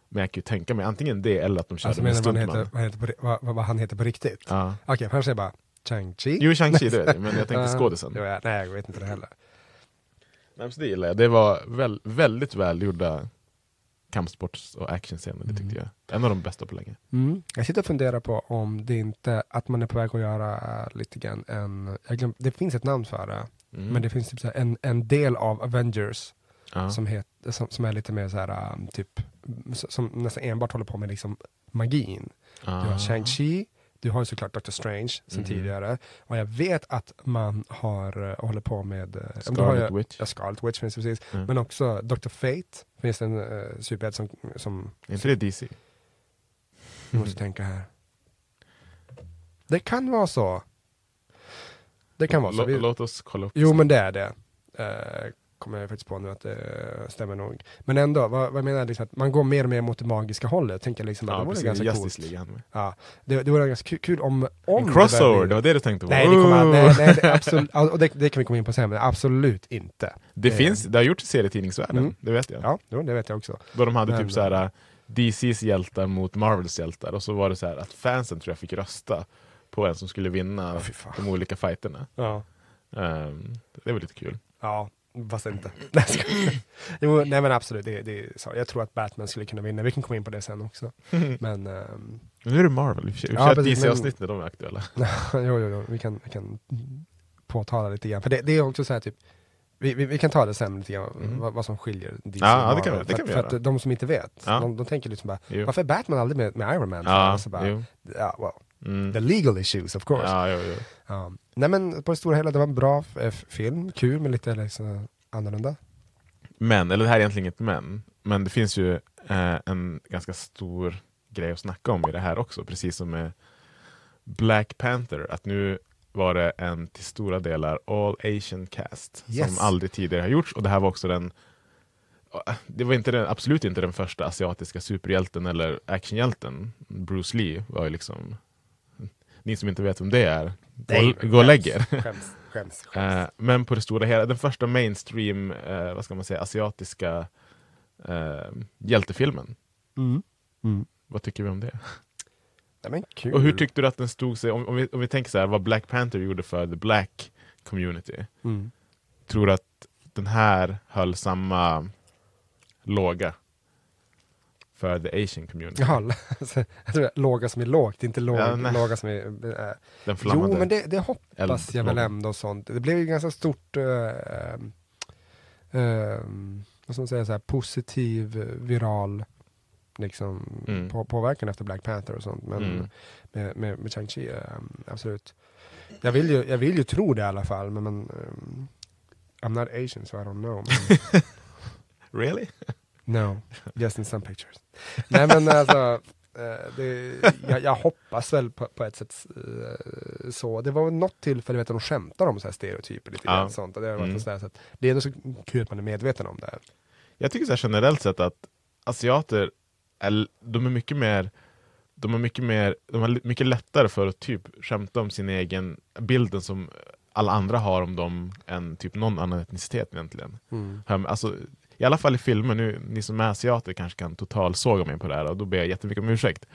Men jag kan ju tänka mig antingen det eller att de körde Alltså med vad han stuntman. heter, vad, han heter på, vad, vad, vad han heter på riktigt? Ja. Okej, för han säger bara Chang-Chi. Jo, Shang-Chi, det vet jag, men jag [laughs] tänkte skådisen. ja, Nej, jag vet inte det heller. Nej, men så det gillar jag. Det var väl, väldigt välgjorda kampsports och actionscener, det tyckte jag. En av de bästa på länge. Mm. Jag sitter och funderar på om det inte, att man är på väg att göra lite grann en, jag glöm, det finns ett namn för det, Mm. men det finns typ så här en, en del av Avengers Ja. som, het, som, som är lite mer så här, um, typ, som nästan enbart håller på med liksom magin. Du Ah. har Shang-Chi, du har ju såklart Doctor Strange sen Mhm. tidigare, och jag vet att man har, uh, håller på med uh, Scarlet ju- Witch. Ja, Scarlet Witch finns precis, Mm. men också Dr. Fate, finns det en uh, superhjälte som, som Är inte det DC? jag måste tänka här. Det kan vara så. Det kan vara så. Vi, Låt oss kolla upp jo men det är det. Uh, kommer jag faktiskt på nu att det stämmer nog. Men ändå, vad, vad menar jag liksom att man går mer och mer mot det magiska hållet. Tänker liksom, att Ja, det vore ganska Justice coolt. League. Ja, det, det vore ganska kul, om, om En crossover, bli- det var det du tänkte på? Nej, det, kommer, nej, nej det, absolut, och det, det kan vi komma in på sen, men absolut inte. Det Eh, finns, det har gjorts i serietidningsvärlden, Mm. det vet jag. Ja, jo, det vet jag också. Då de hade Men- typ så här DCs hjältar mot Marvels hjältar och så var det så här att fansen tror jag fick rösta på en som skulle vinna de olika fighterna. Ja. Ehm, det var lite kul. Ja, fast inte. [laughs] Nej, jo, nej men absolut, det, det så. jag tror att Batman skulle kunna vinna. Vi kan komma in på det sen också. [laughs] men... ehm, Nu är det Marvel, i och för sig. Vi Ja, kör DC-avsnitt när de är aktuella. [laughs] jo, jo, jo, vi kan, vi kan påtala lite grann. För det, det är också så här typ, vi, vi, vi kan ta det sen lite grann, Mm. vad, vad som skiljer DC Ja, och ja, det kan Marvel. det för, kan för göra. att de som inte vet, Ja. de, de tänker liksom bara, Jo. varför är Batman aldrig med, med Iron Man? Ja, så bara, ja, well, Mm. the legal issues of course. Ja, jo, jo. Ja. Nej men på det stora hela, det var en bra f- film, kul men lite liksom annorlunda. Men, eller det här är egentligen inget men, men det finns ju eh, en ganska stor grej att snacka om i det här också, precis som med Black Panther, att nu var det en till stora delar all Asian cast Yes. som aldrig tidigare har gjorts och det här var också den det var inte den, absolut inte den första asiatiska superhjälten eller actionhjälten. Bruce Lee var ju liksom Ni som inte vet vem det är, Nej, gå, och lägg er. Skäms, skäms, [laughs] skäms. Eh, men på det stora hela, den första mainstream, eh, vad ska man säga, asiatiska eh, hjältefilmen. Mm. Mm. Vad tycker vi om det? Nej, men kul. Och hur tyckte du att den stod sig, om, om, vi, om vi tänker så här, vad Black Panther gjorde för the black community. Mm. Tror du att den här höll samma låga för the asian community? Jaha, [laughs] alltså, låga som är lågt, inte låg, Ja, låga som är... Äh. Den flammande Jo, men det, det hoppas jag väl ändå sånt. Det blev ju ganska stort, äh, äh, vad ska man säga, så här, positiv, viral liksom, Mm. på, påverkan efter Black Panther och sånt. Men Mm. med, med, med Shang-Chi, äh, absolut. Jag vill, ju, jag vill ju tro det i alla fall, men, men um, I'm not Asian so I don't know. Men, [laughs] Really? No, just in some pictures. Nej men alltså, Eh, det, jag, jag hoppas väl på, på ett sätt eh, så. Det var något tillfälle vet, de skämtar om så här stereotyper lite Ja. sånt. Och det, har varit Mm. sån där, så att det är ändå så kul att man är medveten om det. Jag tycker så här generellt sett att asiater är, de är mycket mer de är mycket mer, de har li- mycket lättare för att typ skämta om sin egen bilden som alla andra har om dem än typ någon annan etnicitet egentligen. Mm. Alltså, I alla fall i filmer, nu, ni som är asiater kanske kan totalsåga mig på det här och då ber jag jättemycket om ursäkt.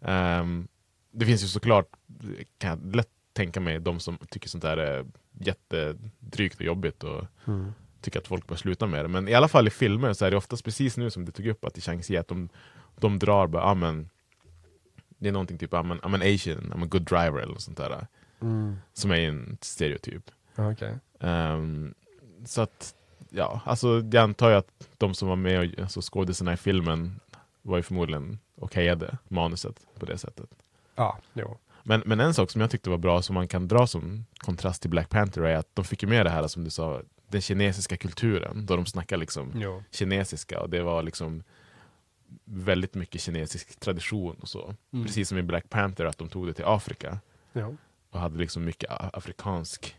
Ehm, det finns ju såklart, kan jag lätt tänka mig, de som tycker sånt där är jättedrygt och jobbigt och Mm. tycker att folk bör sluta med det. Men i alla fall i filmer så är det oftast precis nu som du tog upp att i Shang-Chi att de, de drar bara, ah, men, det är någonting typ, I'm an, I'm an asian, I'm a good driver eller något sånt där. Mm. Som är en stereotyp. Ja, okej. Ehm, så att, ja, alltså jag antar att de som var med och alltså, skådisarna i filmen var ju förmodligen okejade manuset på det sättet. Ja, jo. Men, men en sak som jag tyckte var bra som man kan dra som kontrast till Black Panther är att de fick ju med det här som du sa, den kinesiska kulturen, då de snackar liksom Jo. kinesiska och det var liksom väldigt mycket kinesisk tradition och så. Mm. Precis som i Black Panther att de tog det till Afrika Ja. och hade liksom mycket afrikansk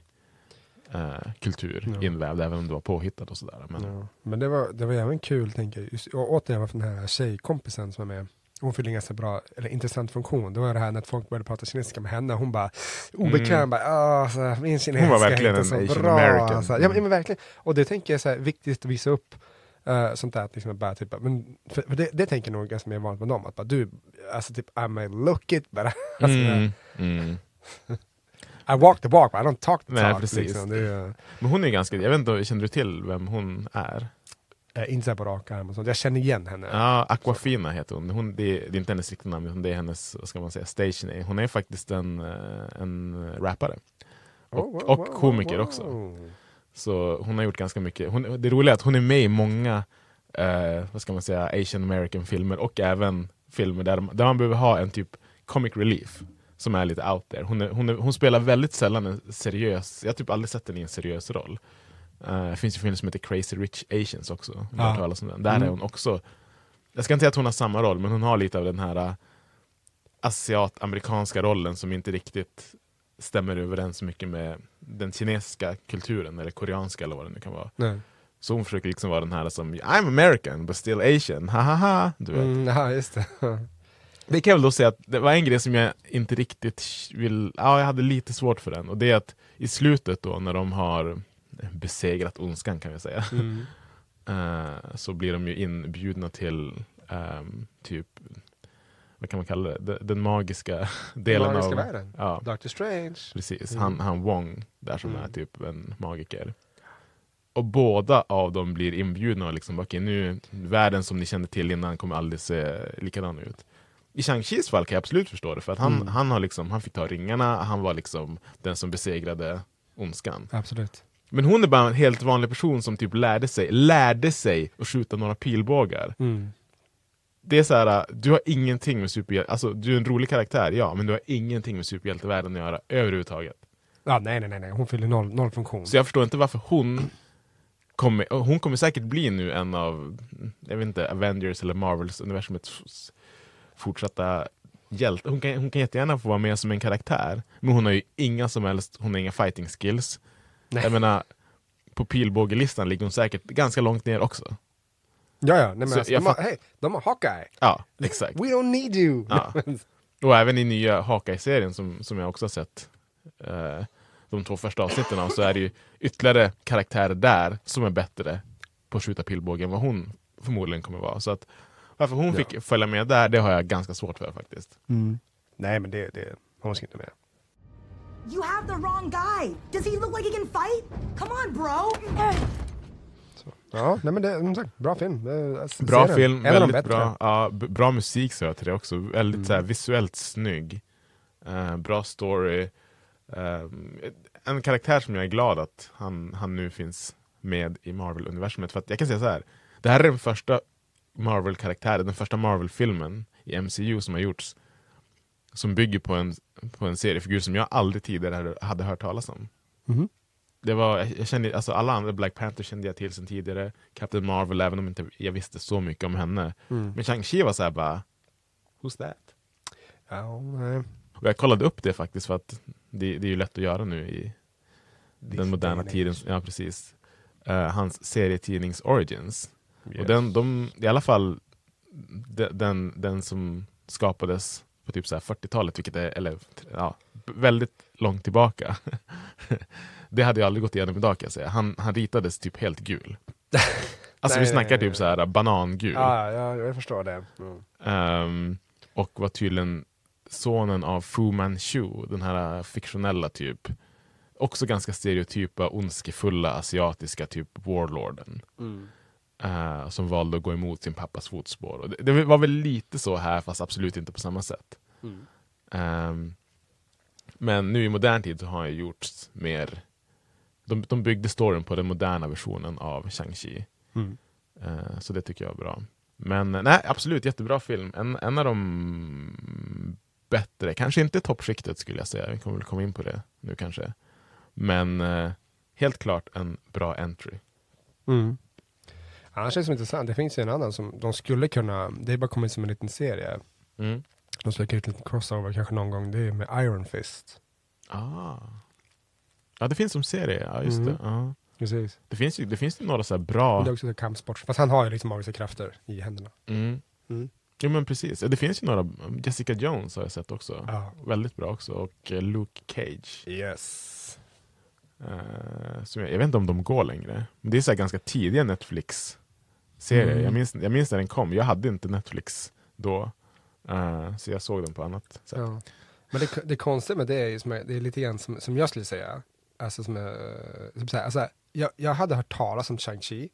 eh, kultur Ja. invävd, även om det var påhittat och sådär. Men, Ja. Men det var, det var även kul, tänker jag. Just, och återigen varför den här tjejkompisen som är med. Hon fyllde en ganska bra, eller intressant funktion. Det var det här när folk började prata kinesiska med henne. Hon bara obekväm, Mm. bara, "Ah, alltså, min kinesiska Hon var verkligen är inte en så Asian bra. American. Alltså. Ja, Mm. men, men verkligen. Och det tänker jag är viktigt att visa upp. eh, sånt där, liksom bara, typ, men, för, för det, det tänker nog ganska mer vanligt med dem. Att bara, du, alltså typ, I may look it, but [laughs] alltså, mm, mm. I walk the walk, but I don't talk the Nej, talk. precis. Liksom. Är, Men hon är ganska, jag vet inte, känner du till vem hon är? eh, inte på rak arm och sånt. Jag känner igen henne. Ja, Aquafina heter hon. hon det, är, det är inte hennes riktiga namn, utan det är hennes, vad ska man säga, name. Hon är faktiskt en, eh, en rappare. Och, Oh, wow, och wow, komiker wow. också. Så hon har gjort ganska mycket. Hon, det roliga är att hon är med i många, eh, vad ska man säga, Asian American filmer och även filmer där, där man behöver ha en typ comic relief som är lite out there. Hon, är, hon, är, hon spelar väldigt sällan en seriös, jag har typ aldrig sett henne i en seriös roll. Eh, det finns en film som heter Crazy Rich Asians också. Ja. talas om den. Där Mm. är hon också, jag ska inte säga att hon har samma roll, men hon har lite av den här eh, asiat-amerikanska rollen som inte riktigt stämmer överens så mycket med den kinesiska kulturen, eller koreanska eller vad det nu kan vara. Nej. Så hon försöker liksom vara den här som I'm American but still Asian, ha ha ha. Du vet. Mm, ja, just det. [laughs] Det kan jag väl då säga att det var en grej som jag inte riktigt vill, ja jag hade lite svårt för den och det är att i slutet då när de har besegrat ondskan kan vi säga Mm. [laughs] eh, så blir de ju inbjudna till ehm, typ vad kan man kalla det? Den, den magiska [laughs] delen magiska av världen. Ja, Doctor Strange. precis. Mm. Han, han Wong där som Mm. är typ en magiker. Och båda av dem blir inbjudna och liksom, okej nu, världen som ni kände till innan kommer aldrig se likadan ut. I Shang-Chis fall kan jag absolut förstå det, för att han, Mm. han, har liksom, han fick ta ringarna, han var liksom den som besegrade ondskan. Absolut. Men hon är bara en helt vanlig person som typ lärde sig, lärde sig att skjuta några pilbågar. Mm. Det är så här, du har ingenting med superhjälte, alltså du är en rolig karaktär, ja, men du har ingenting med superhjältevärlden att göra överhuvudtaget. Ja, nej, nej, nej. Hon fyller noll, noll funktion. Så jag förstår inte varför hon kommer, hon kommer säkert bli nu en av, jag vet inte, Avengers eller Marvels universumets f- fortsatta hjälte. Hon kan, hon kan jättegärna få vara med som en karaktär, men hon har ju inga som helst, hon har inga fighting skills. Nej. Jag menar, på pilbågelistan ligger hon säkert ganska långt ner också. Ja, ja. Nej, men Så alltså, de, har, hey, de har Hawkeye. Ja, exakt. We don't need you. Ja. [laughs] Och även i nya Hawkeye-serien som, som jag också har sett eh, de två första avsnitten av så är det ju ytterligare karaktärer där som är bättre på att skjuta pilbåge än vad hon förmodligen kommer vara. Så att varför hon Ja. fick följa med där, det har jag ganska svårt för faktiskt. Mm. Nej, men det, det, hon ska inte med. You have the wrong guy. Does he look like he can fight? Come on, bro. Ja, nej men det, som sagt, bra film. Alltså, Bra den. film, En av de väldigt bra, ja, bra musik så jag till det också. Väldigt Mm. så här, visuellt snygg. Eh, bra story. Eh, en karaktär som jag är glad att han, han nu finns med i Marvel-universumet. För att jag kan säga så här. Det här är den första Marvel-karaktären, den första Marvel-filmen i MCU som har gjorts. Som bygger på en, på en seriefigur som jag aldrig tidigare hade, hört talas om. Mhm. Det var, jag kände, alltså alla andra Black Panther kände jag till sedan tidigare. Captain Marvel, även om inte jag visste så mycket om henne. Mm. Men Shang-Chi var så här bara, Who's that? Ja, nej. Och jag kollade upp det faktiskt för att det, det är ju lätt att göra nu i den moderna tiden. Ja, precis. Eh, hans serietidnings Origins. Yes. Och den, de, i alla fall de, den, den som skapades på typ så här 40-talet, vilket är eller, ja, väldigt långt tillbaka. [laughs] det hade jag aldrig gått igenom idag kan jag säga. Han, han ritades typ helt gul. [laughs] Alltså Nej, vi snackar nej, typ nej. så här banangul. Ja, ja, jag förstår det. Mm. Ehm, och var tydligen sonen av Fu Manchu, den här fiktionella typ, också ganska stereotypa, ondskefulla asiatiska typ warlorden. Mm. Eh, som valde att gå emot sin pappas fotspår. Och det, det var väl lite så här, fast absolut inte på samma sätt. Mm. Ehm, men nu i modern tid så har jag gjort mer de, de byggde storyn på den moderna versionen av Shang-Chi. Mm. Eh, så det tycker jag är bra. Men eh, nej, absolut jättebra film. En, en av de bättre, kanske inte toppskiktet skulle jag säga. Vi kommer väl komma in på det nu kanske. Men eh, helt klart en bra entry. Mm. Annars är det som intressant, det finns ju en annan som de skulle kunna, det är bara kommit som en liten serie. Mm. De skulle kunna ut en liten crossover kanske någon gång, det är med Iron Fist. Ah. Ja, det finns som serie. Ja, just Mm. det. Ja. Precis. Det finns ju det finns ju några så bra... Det är också kampsport, fast han har ju liksom magiska krafter i händerna. Mm. Mm. Jo men precis. Det finns ju några, Jessica Jones har jag sett också. Ja. Väldigt bra också. Och eh, Luke Cage. Yes. Eh, som jag, jag vet inte om de går längre. Men det är så ganska tidiga Netflix-serier. Mm. Jag, minns, jag minns när den kom. Jag hade inte Netflix då. Eh, så jag såg den på annat sätt. Ja. Men det, det konstiga med det är ju som det är lite grann som, som jag skulle säga. Alltså som, är, som så här, alltså, jag, jag hade hört talas om Shang-Chi.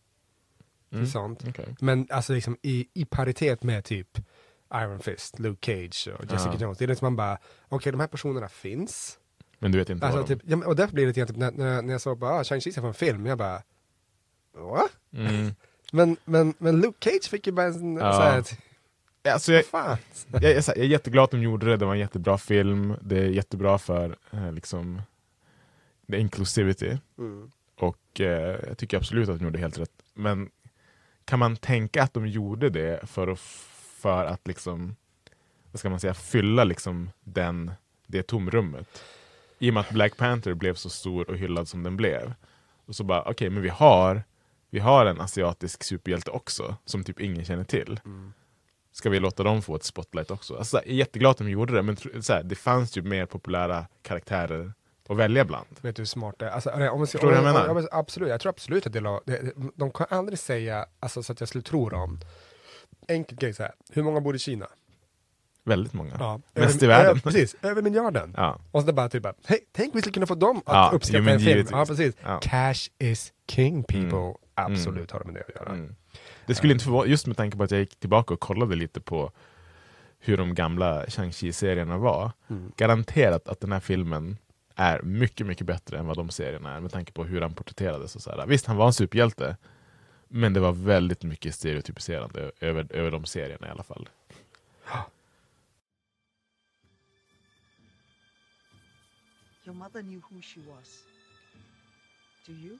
Mm, Sånt. okej. Men alltså liksom i, i paritet med typ Iron Fist, Luke Cage och Jessica Ja. Jones. Det är liksom man bara, okej de här personerna finns. Men du vet inte Alltså, vad de... typ, ja, men- och därför blir det lite grann typ, när, när, när jag såg bara, ah, Shang-Chi på en film, jag bara, va? Mm. [laughs] Men, men, men Luke Cage fick ju bara en Ja. så här, ett- Alltså jag, fan. jag, jag, jag är jätteglad att de gjorde det. Det var en jättebra film. Det är jättebra för eh, liksom, the inclusivity. Mm. Och eh, jag tycker absolut att de gjorde helt rätt. Men kan man tänka att de gjorde det för att, för att liksom, vad ska man säga, fylla liksom den, det tomrummet? I och med att Black Panther blev så stor och hyllad som den blev. Och så bara, okej, men vi har, vi har en asiatisk superhjälte också, som typ ingen känner till. Ska vi låta dem få ett spotlight också? Alltså, jag är jätteglad att de gjorde det, men så här, det fanns ju mer populära karaktärer att välja bland. Vet du hur smart det är? Alltså, om man, Förstår du vad jag menar? om- om- Absolut, jag tror absolut att det, la, det de kan aldrig säga, alltså så att jag skulle tro dem. Enkel grej så här, hur många bor i Kina? Väldigt många. Ja. Mest i världen. över- Precis, över miljarden. Ja. Och så bara typ, bara, hej, tänk vi skulle kunna få dem att Ja, uppskatta jo, en film. Ja, precis. Ja. Cash is king people. Mm. Absolut har det med det att göra. Mm. Det skulle inte förvåna, just med tanke på att jag gick tillbaka och kollade lite på hur de gamla Shang-Chi-serierna var. Mm. Garanterat att den här filmen är mycket, mycket bättre än vad de serierna är med tanke på hur han porträtterades. Och så här. Visst, han var en superhjälte, men det var väldigt mycket stereotypiserande över, över de serierna i alla fall. Your mother knew who she was. Do you?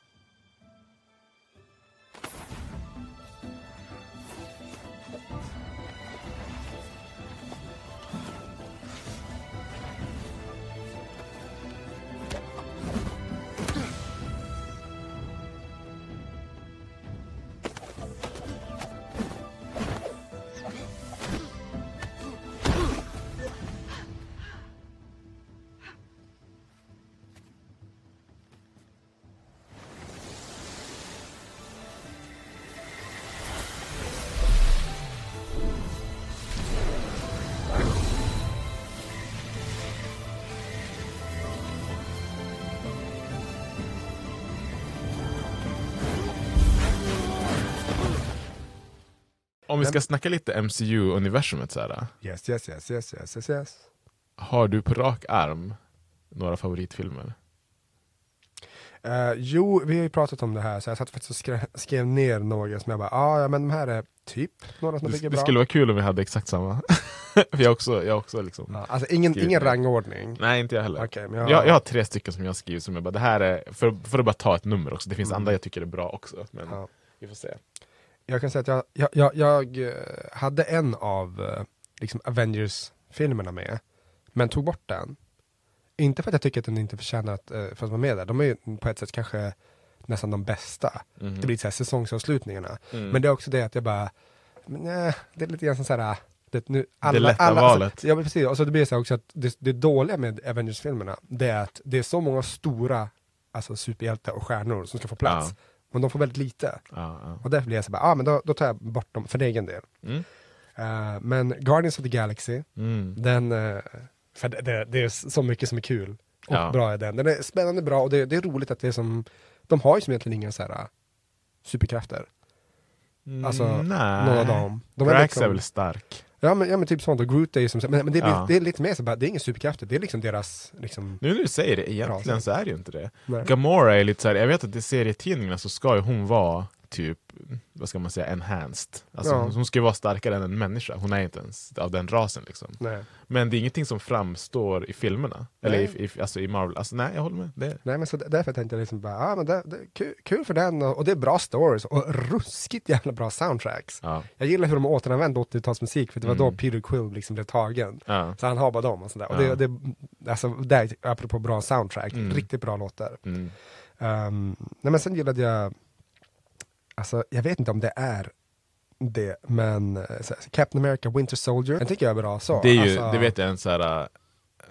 Om vi ska snacka lite MCU-universumet så här. Yes, yes, yes, yes, yes, yes, yes. Har du på rak arm några favoritfilmer? Eh, jo, vi har ju pratat om det här, så jag satt faktiskt och skrev, skrev ner några som jag bara, ah, ja men de här är typ några som jag Det, tycker är det bra. skulle vara kul om vi hade exakt samma. [laughs] För jag också, jag också liksom Ja, alltså ingen, ingen rangordning. Nej, inte jag heller. Okej, men jag... jag- Jag, har tre stycken som jag skrivit som jag bara, det här är, för, för att bara ta ett nummer också, det finns Mm. andra jag tycker är bra också. Men Ja. vi får se. Jag kan säga att jag, jag, jag, jag eh, hade en av liksom Avengers-filmerna med, men tog bort den. Inte för att jag tycker att den inte förtjänar att, eh, för att vara med där, de är ju på ett sätt kanske nästan de bästa. Mhm. Det blir så här säsongsavslutningarna. Mm. Men det är också det att jag bara, nej, det är lite grann som så här, det, nu, alla, lätta alla, valet. Alltså, ja precis, och så det blir så också att det, det dåliga med Avengers-filmerna, det är att det är så många stora alltså, superhjältar och stjärnor som ska få plats. Ja. Men de får väldigt lite. Ja, ja. Och därför blir jag så bara, ah, men då, då tar jag bort dem för egen del. Mm. Eh, men Guardians of the Galaxy, Mm. den, eh, för det, det, det är så mycket som är kul. Och Ja. bra är den. Den är spännande bra och det, det är roligt att det är som, de har ju som egentligen inga så här uh, superkrafter. Alltså, Mm, nej. några av dem. De Drax liksom- är väl stark? Ja men, ja men typ sånt, och Groot är ju som men, men det, är, Ja. det är lite mer så bara, det är inga superkrafter, det är liksom deras, liksom, Nu när du säger det, egentligen så är det ju inte det. Nej. Gamora är lite så här, jag vet att i serietidningarna så ska ju hon vara typ, vad ska man säga, enhanced. Alltså Ja. hon, ska ju vara starkare än en människa, hon är inte ens av den rasen liksom. nej. Men det är ingenting som framstår i filmerna. Eller Nej. i, i, alltså i Marvel, alltså nej jag håller med. Det, Nej men så därför tänkte jag liksom bara, ah, men det, det kul, kul för den och, och det är bra stories och ruskigt jävla bra soundtracks. ja. Jag gillar hur de har återanvänt 80-talsmusik för det var Mm. då Peter Quill liksom blev tagen. Ja. Så han har bara dem och sådär. Och det, det, alltså, där, apropå bra soundtrack, Mm. riktigt bra låtar. Mm. Um, nej men sen gillade jag, alltså jag vet inte om det är det, men eh, här, Captain America Winter Soldier, den tycker jag är bra så. Det är ju, alltså, det vet jag en så här,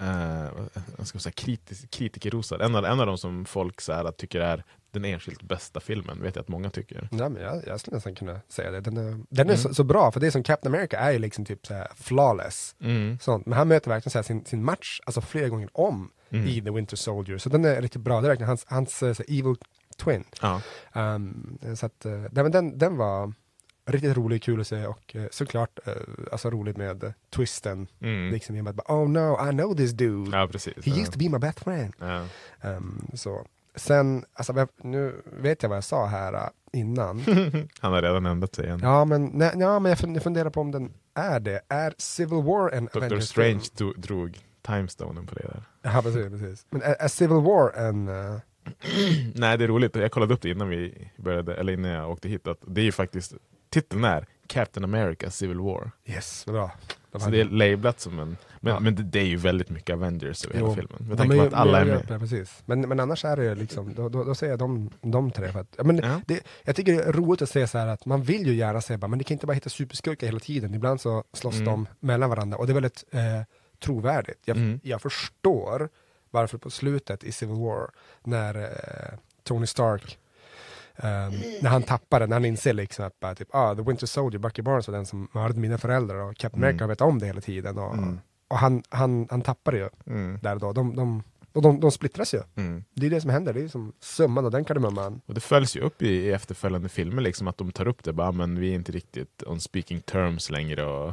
uh, vad ska man säga, kritisk, kritikerrosad, en av, en av de som folk så här, tycker är den enskilt bästa filmen, vet jag att många tycker. Ja, men jag, jag skulle nästan kunna säga det. Den är, den är Mm. så, så bra, för det är som Captain America är ju liksom typ så här flawless. Mm. Sånt. Men han möter verkligen så sin, sin match, alltså flera gånger om Mm. i The Winter Soldier. Så den är riktigt bra, det är verkligen hans, hans eh, så evil twin. Ja. Um, så att, uh, nej, men den, den var riktigt rolig, kul att se och eh, såklart uh, alltså roligt med eh, twisten. Mm. Liksom, bara, oh no, I know this dude. Ja, precis. He ja. used to be my best friend. Ja. Um, så. Sen, alltså, nu vet jag vad jag sa här uh, innan. [laughs] Han har redan ändrat sig igen. Ja men, nej, ja, men jag fun- jag funderar på om den är det. Är Civil War en Dr. Avengers Strange film? drog timestonen på det där. Ja precis, precis. Men är, är Civil War en... eh, [clears throat] Nej det är roligt, jag kollade upp det innan vi började, eller innan jag åkte hit, att det är ju faktiskt, titeln är Captain America Civil War. yes, bra. De Så det är lablat som en, men, Ja. men det, det är ju väldigt mycket Avengers över hela filmen. Jag tänker på att alla är med. Ja, precis. Men, men annars är det ju liksom, då, då, då säger jag de, de tre. För att, men Ja. det, jag tycker det är roligt att se så här att man vill ju gärna bara, men det kan inte bara hitta superskurkar hela tiden. Ibland så slåss Mm. de mellan varandra och det är väldigt eh, trovärdigt. Jag, Mm. jag förstår varför på slutet i Civil War, när eh, Tony Stark ehm, när han tappar det, när han inser liksom att typ, ah, The Winter Soldier, Bucky Barnes var den som mördade mina föräldrar och Captain Mm. America vet om det hela tiden. Och, Mm. och han, han, han tappar det ju Mm. där och då. De, de, och de, de splittras ju. Mm. Det är det som händer, det är som summan av den kardemumman. Och det följs ju upp i, i efterföljande filmer, liksom att de tar upp det, bara, men vi är inte riktigt on speaking terms längre. Och,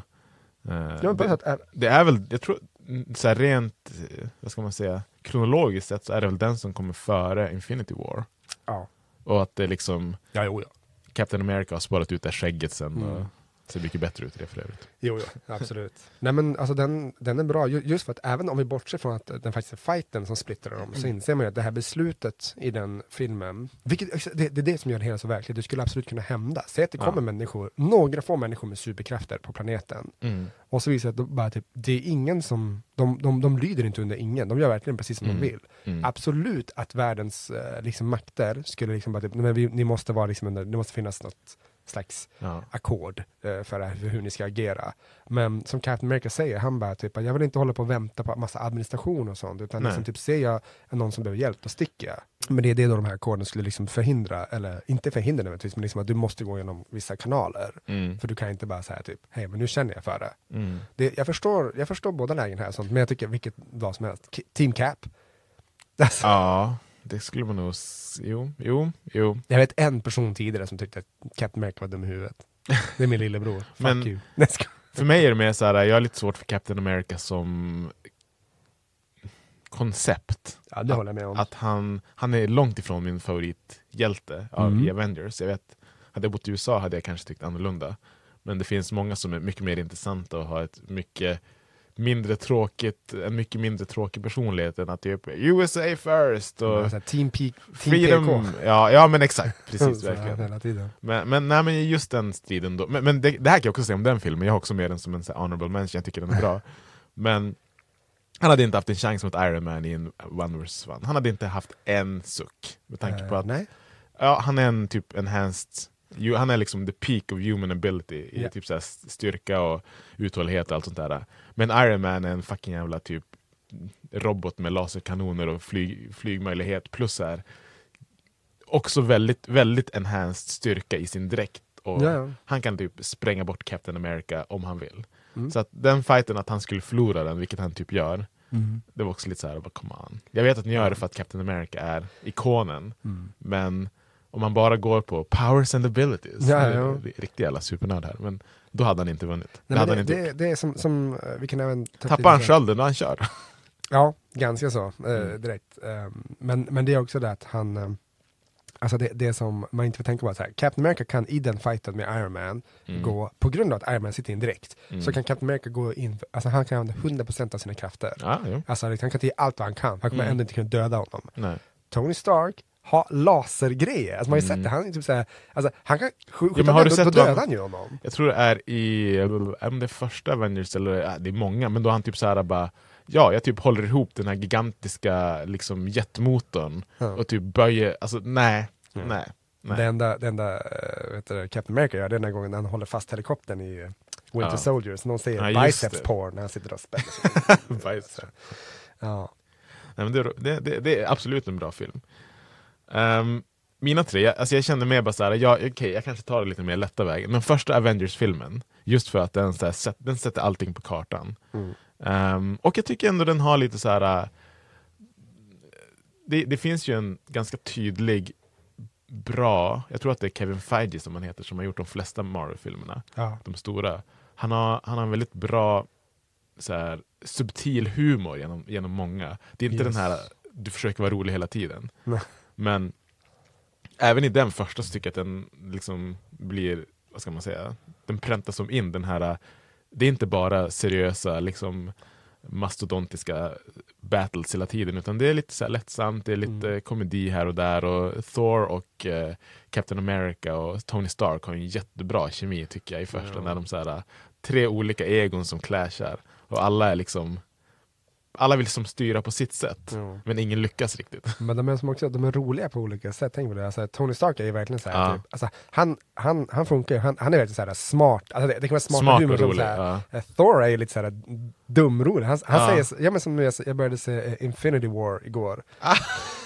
eh, Ja, det, det är väl, jag tror, mm, så här rent, eh, vad ska man säga, kronologiskt sett så är det väl den som kommer före Infinity War. ja. Och att det liksom, Ja, jo, ja. Captain America har spårat ut det skägget sen Mm. och ser mycket bättre ut i det för övrigt. Jo, jo, absolut. Nej men alltså den, den är bra, ju- just för att även om vi bortser från att den faktiskt är fighten som splittrar dem, så inser man ju att det här beslutet i den filmen, vilket, det, det är det som gör det hela så verkligt, det skulle absolut kunna hända. Säg att det Ja. kommer människor, några få människor med superkrafter på planeten, Mm. och så visar det att de bara, typ, det är ingen som, de, de, de lyder inte under ingen, de gör verkligen precis som Mm. de vill. Mm. Absolut att världens eh, liksom, makter skulle liksom bara, typ, men vi, ni måste vara liksom under, det måste finnas något slags Ja. ackord eh, för hur ni ska agera. Men som Captain America säger, han bara typ, jag vill inte hålla på och vänta på massa administration och sånt, utan Nej. liksom, typ, ser jag någon som behöver hjälp, då sticker jag. Men det är det då de här ackorden skulle liksom förhindra, eller inte förhindra nödvändigtvis, men liksom att du måste gå genom vissa kanaler. Mm. För du kan inte bara säga typ, hej men nu känner jag för det. Mm. det jag, förstår, jag förstår båda lägen här, sånt, men jag tycker vilket dag som helst, Team Cap. [laughs] Alltså, Ja, det skulle man nog... Jo, jo, jo. Jag vet en person tidigare som tyckte att Captain America var dum i huvudet. Det är min lillebror. [laughs] Fuck Men- you. [laughs] För mig är det mer så här, jag har lite svårt för Captain America som koncept. Ja, det håller jag med om. Att han, han är långt ifrån min favorithjälte av Mm. Avengers. Jag vet, hade jag bott i USA hade jag kanske tyckt annorlunda. Men det finns många som är mycket mer intressanta och har ett mycket mindre tråkigt, en mycket mindre tråkig personlighet än att typ USA first och Ja, Team, P- Team freedom. PK. Ja, ja men exakt, [laughs] precis verkligen. Men, men, nej, men just den striden då, men, men det, det här kan jag också säga om den filmen, jag har också med den som en så honorable mention, jag tycker den är bra. [laughs] men han hade inte haft en chans mot Iron Man i en One vs One. Han hade inte haft en suck. Med tanke på Eh, att nej. Ja, han är en typ enhanced han är liksom the peak of human ability i Ja. typ så här styrka och uthållighet och allt sånt där. Men Iron Man är en fucking jävla typ robot med laserkanoner och flyg, flygmöjlighet plus är också väldigt, väldigt enhanced styrka i sin dräkt. Och ja. Han kan typ spränga bort Captain America om han vill. Mm. Så att den fighten, att han skulle förlora den, vilket han typ gör, Mm. det var också lite såhär, come on. Jag vet att ni gör det för att Captain America är ikonen, Mm. men om man bara går på powers and abilities, Ja, ja. det riktigt jävla supernörd här, men då hade han inte vunnit. Nej, det hade det, inte det, det är som, som eh, vi kan även ta Tappar han skölden när han kör? [laughs] Ja, ganska så eh, Mm. direkt. Ehm, men, men det är också det att han, eh, alltså det, det som man inte får tänka på, så här, Captain America kan i den fighten med Iron Man Mm. gå, på grund av att Iron Man sitter in direkt, Mm. så kan Captain America gå in, alltså han kan använda 100% av sina krafter. Jo. Alltså han kan ta allt vad han kan, han kommer Mm. ändå inte kunna döda honom. Nej. Tony Stark har lasergrejer, alltså man har ju Mm. sett det, han är typ såhär, alltså han kan sk- skjuta Ja, men har du då, sett då dödar han ju honom. Jag tror det är i, om det är första Avengers eller, ja, det är många, men då han typ såhär bara Ja, jag typ håller ihop den här gigantiska liksom jetmotorn Ja. och typ böjer, alltså nej, Ja. nej, nej. Det enda, det enda äh, Captain America gör, det är den gången han håller fast helikoptern i Winter Ja. Soldier, så någon säger Ja, biceps det. porn när han sitter och spänner sig. [laughs] Biceps. ja. Nej, men det, det, det, det är absolut en bra film. Ehm, mina tre, alltså jag kände mer bara såhär, ja, okej jag kanske tar det lite mer lätta vägen. Men första Avengers-filmen, just för att den, så här, den sätter allting på kartan. Mm. Ehm, och jag tycker ändå den har lite så här. äh, Det, det finns ju en ganska tydlig, bra, jag tror att det är Kevin Feige som han heter, som har gjort de flesta Marvel-filmerna. Ja. De stora. Han har, han har en väldigt bra så här, subtil humor genom, genom många. Det är inte Yes. den här, du försöker vara rolig hela tiden. Men även i den första så tycker jag att den liksom blir, vad ska man säga, den präntas som in den här, det är inte bara seriösa liksom mastodontiska battles hela tiden utan det är lite så lättsamt, det är lite Mm. komedi här och där och Thor och eh, Captain America och Tony Stark har en jättebra kemi tycker jag i första Ja. när de så här, tre olika egon som clashar och alla är liksom alla vill som styra på sitt sätt Ja. men ingen lyckas riktigt. [laughs] Men de är, som också, de är roliga på olika sätt, tänk på det. Alltså, Tony Stark är ju verkligen såhär, Ja. typ, alltså, han, han, han funkar han, han är verkligen såhär smart, alltså, det, det kan vara smart, Smart humor och rolig, såhär, ja. eh, Thor är ju lite såhär dumrolig, han, han Ja. säger, ja men som jag, jag började se eh, Infinity War igår.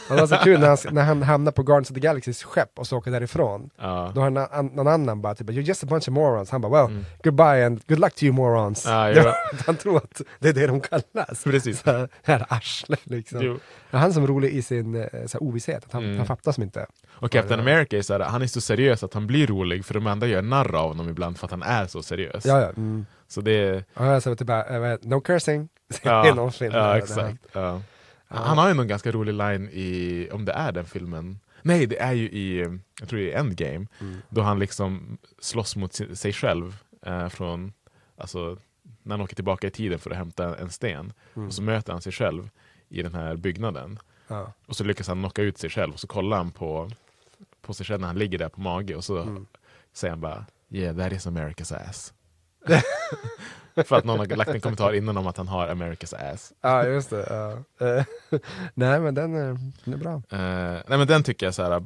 Och det var så kul när han, när han hamnar på Guardians of the Galaxys skepp och så åker därifrån. Ja. Då har någon, an- någon annan bara typ, you're just a bunch of morons. Han bara, well, Mm. goodbye and good luck to you morons. Det ja. [laughs] han tror att det är det de kallas. Precis. Så här, här arsle liksom. Jo. Han är som rolig i sin eh, så här, ovisshet, att han, Mm. han fattar som inte. Och Captain America är så här, han är så seriös att han blir rolig för de andra gör narr av honom ibland för att han är så seriös. Ja, ja. Mm. Så det är... Ja, sa typ bara, eh, no cursing. [laughs] Ja, I någon film. ja exakt. Ja. Han har ju någon ganska rolig line i, om det är den filmen, nej det är ju i, jag tror det är Endgame, Mm. då han liksom slåss mot si- sig själv eh, från, alltså när han åker tillbaka i tiden för att hämta en sten, Mm. och så möter han sig själv i den här byggnaden. Ja. Och så lyckas han knocka ut sig själv och så kollar han på, på sig själv när han ligger där på mage och så Mm. säger han bara Yeah that is America's ass. [laughs] För att någon har lagt en kommentar innan om att han har America's ass. Ja, just det. Ja. Eh, [laughs] Nej, men den är, den är bra. Eh, nej men den tycker jag så här.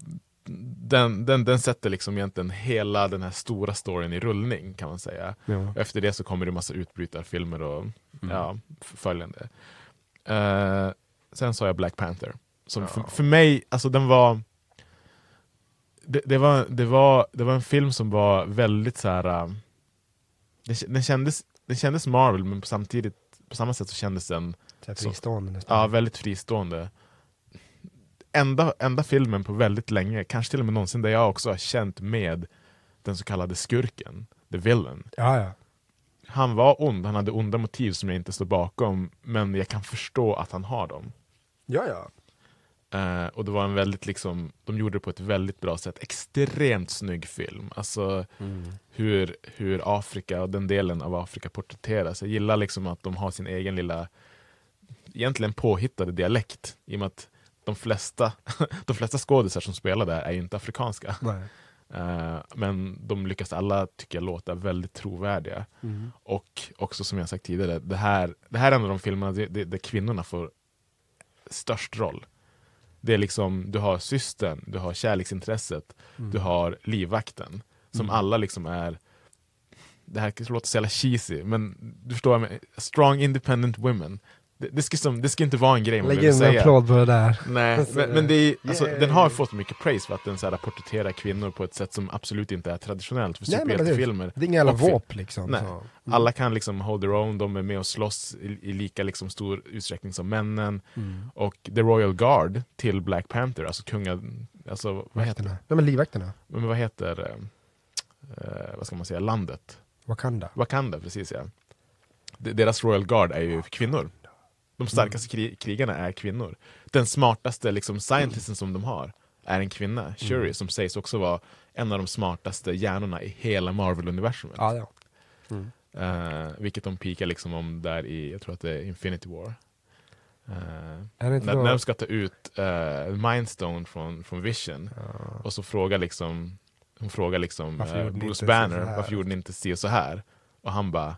Den, den, den sätter liksom egentligen hela den här stora storyn i rullning kan man säga. Ja. Efter det så kommer det massa utbrytarfilmer och Mm. ja, följande. Eh, sen sa jag Black Panther. Som för, för mig, alltså den var det, det, var, det, var, det var en film som var väldigt så här. Äh, Den, kändes, den kändes Marvel men på samtidigt på samma sätt så kändes den så- fristående nästan. Ja, väldigt fristående. Enda, enda filmen på väldigt länge, kanske till och med någonsin, där jag också har känt med den så kallade skurken, the villain. Ja, ja. Han var ond, han hade onda motiv som jag inte står bakom, men jag kan förstå att han har dem. Ja, ja. Eh, och det var en väldigt liksom, de gjorde det på ett väldigt bra sätt. Extremt snygg film. Alltså Mm. hur, hur Afrika och den delen av Afrika porträtteras. Jag gillar liksom att de har sin egen lilla, egentligen påhittade dialekt. I och med att de flesta, [laughs] de flesta skådisar som spelar där är inte afrikanska. Eh, men de lyckas alla, tycker jag, låta väldigt trovärdiga. Mm. Och också som jag sagt tidigare, det här, det här är en av de filmerna där där kvinnorna får störst roll. Det är liksom, du har systern, du har kärleksintresset, Mm. du har livvakten. Som Mm. alla liksom är, det här låter så jävla cheesy, men du förstår, strong independent women. Det, det, ska, som, det ska inte vara en grej man Lägg vill in en säga. applåd på det där. Nej, [laughs] men, men det är, alltså, den har fått mycket praise för att den så här, porträtterar kvinnor på ett sätt som absolut inte är traditionellt för superhjältefilmer. Det är inga jävla våp liksom, Nej. Mm. Alla kan liksom hold their own, de är med och slåss i, i lika liksom, stor utsträckning som männen. Mm. Och The Royal Guard till Black Panther, alltså kunga... Alltså, vad heter det? Men livvakterna. Men vad heter, eh, eh, vad ska man säga, landet? Wakanda. Wakanda, precis ja. De- Deras Royal Guard är ju kvinnor. De starkaste kri krigarna är kvinnor. Den smartaste liksom, scientisten som de har är en kvinna, Shuri, Mm. som sägs också vara en av de smartaste hjärnorna i hela Marvel-universumet. Ja, ja. Mm. Eh, vilket de pikar liksom om där i, jag tror att det är Infinity War. Eh, Är när, då- när de ska ta ut uh, Mindstone från, från Vision och så frågar liksom hon frågar liksom ni Bruce Banner, varför gjorde ni inte si och så här? Och han bara,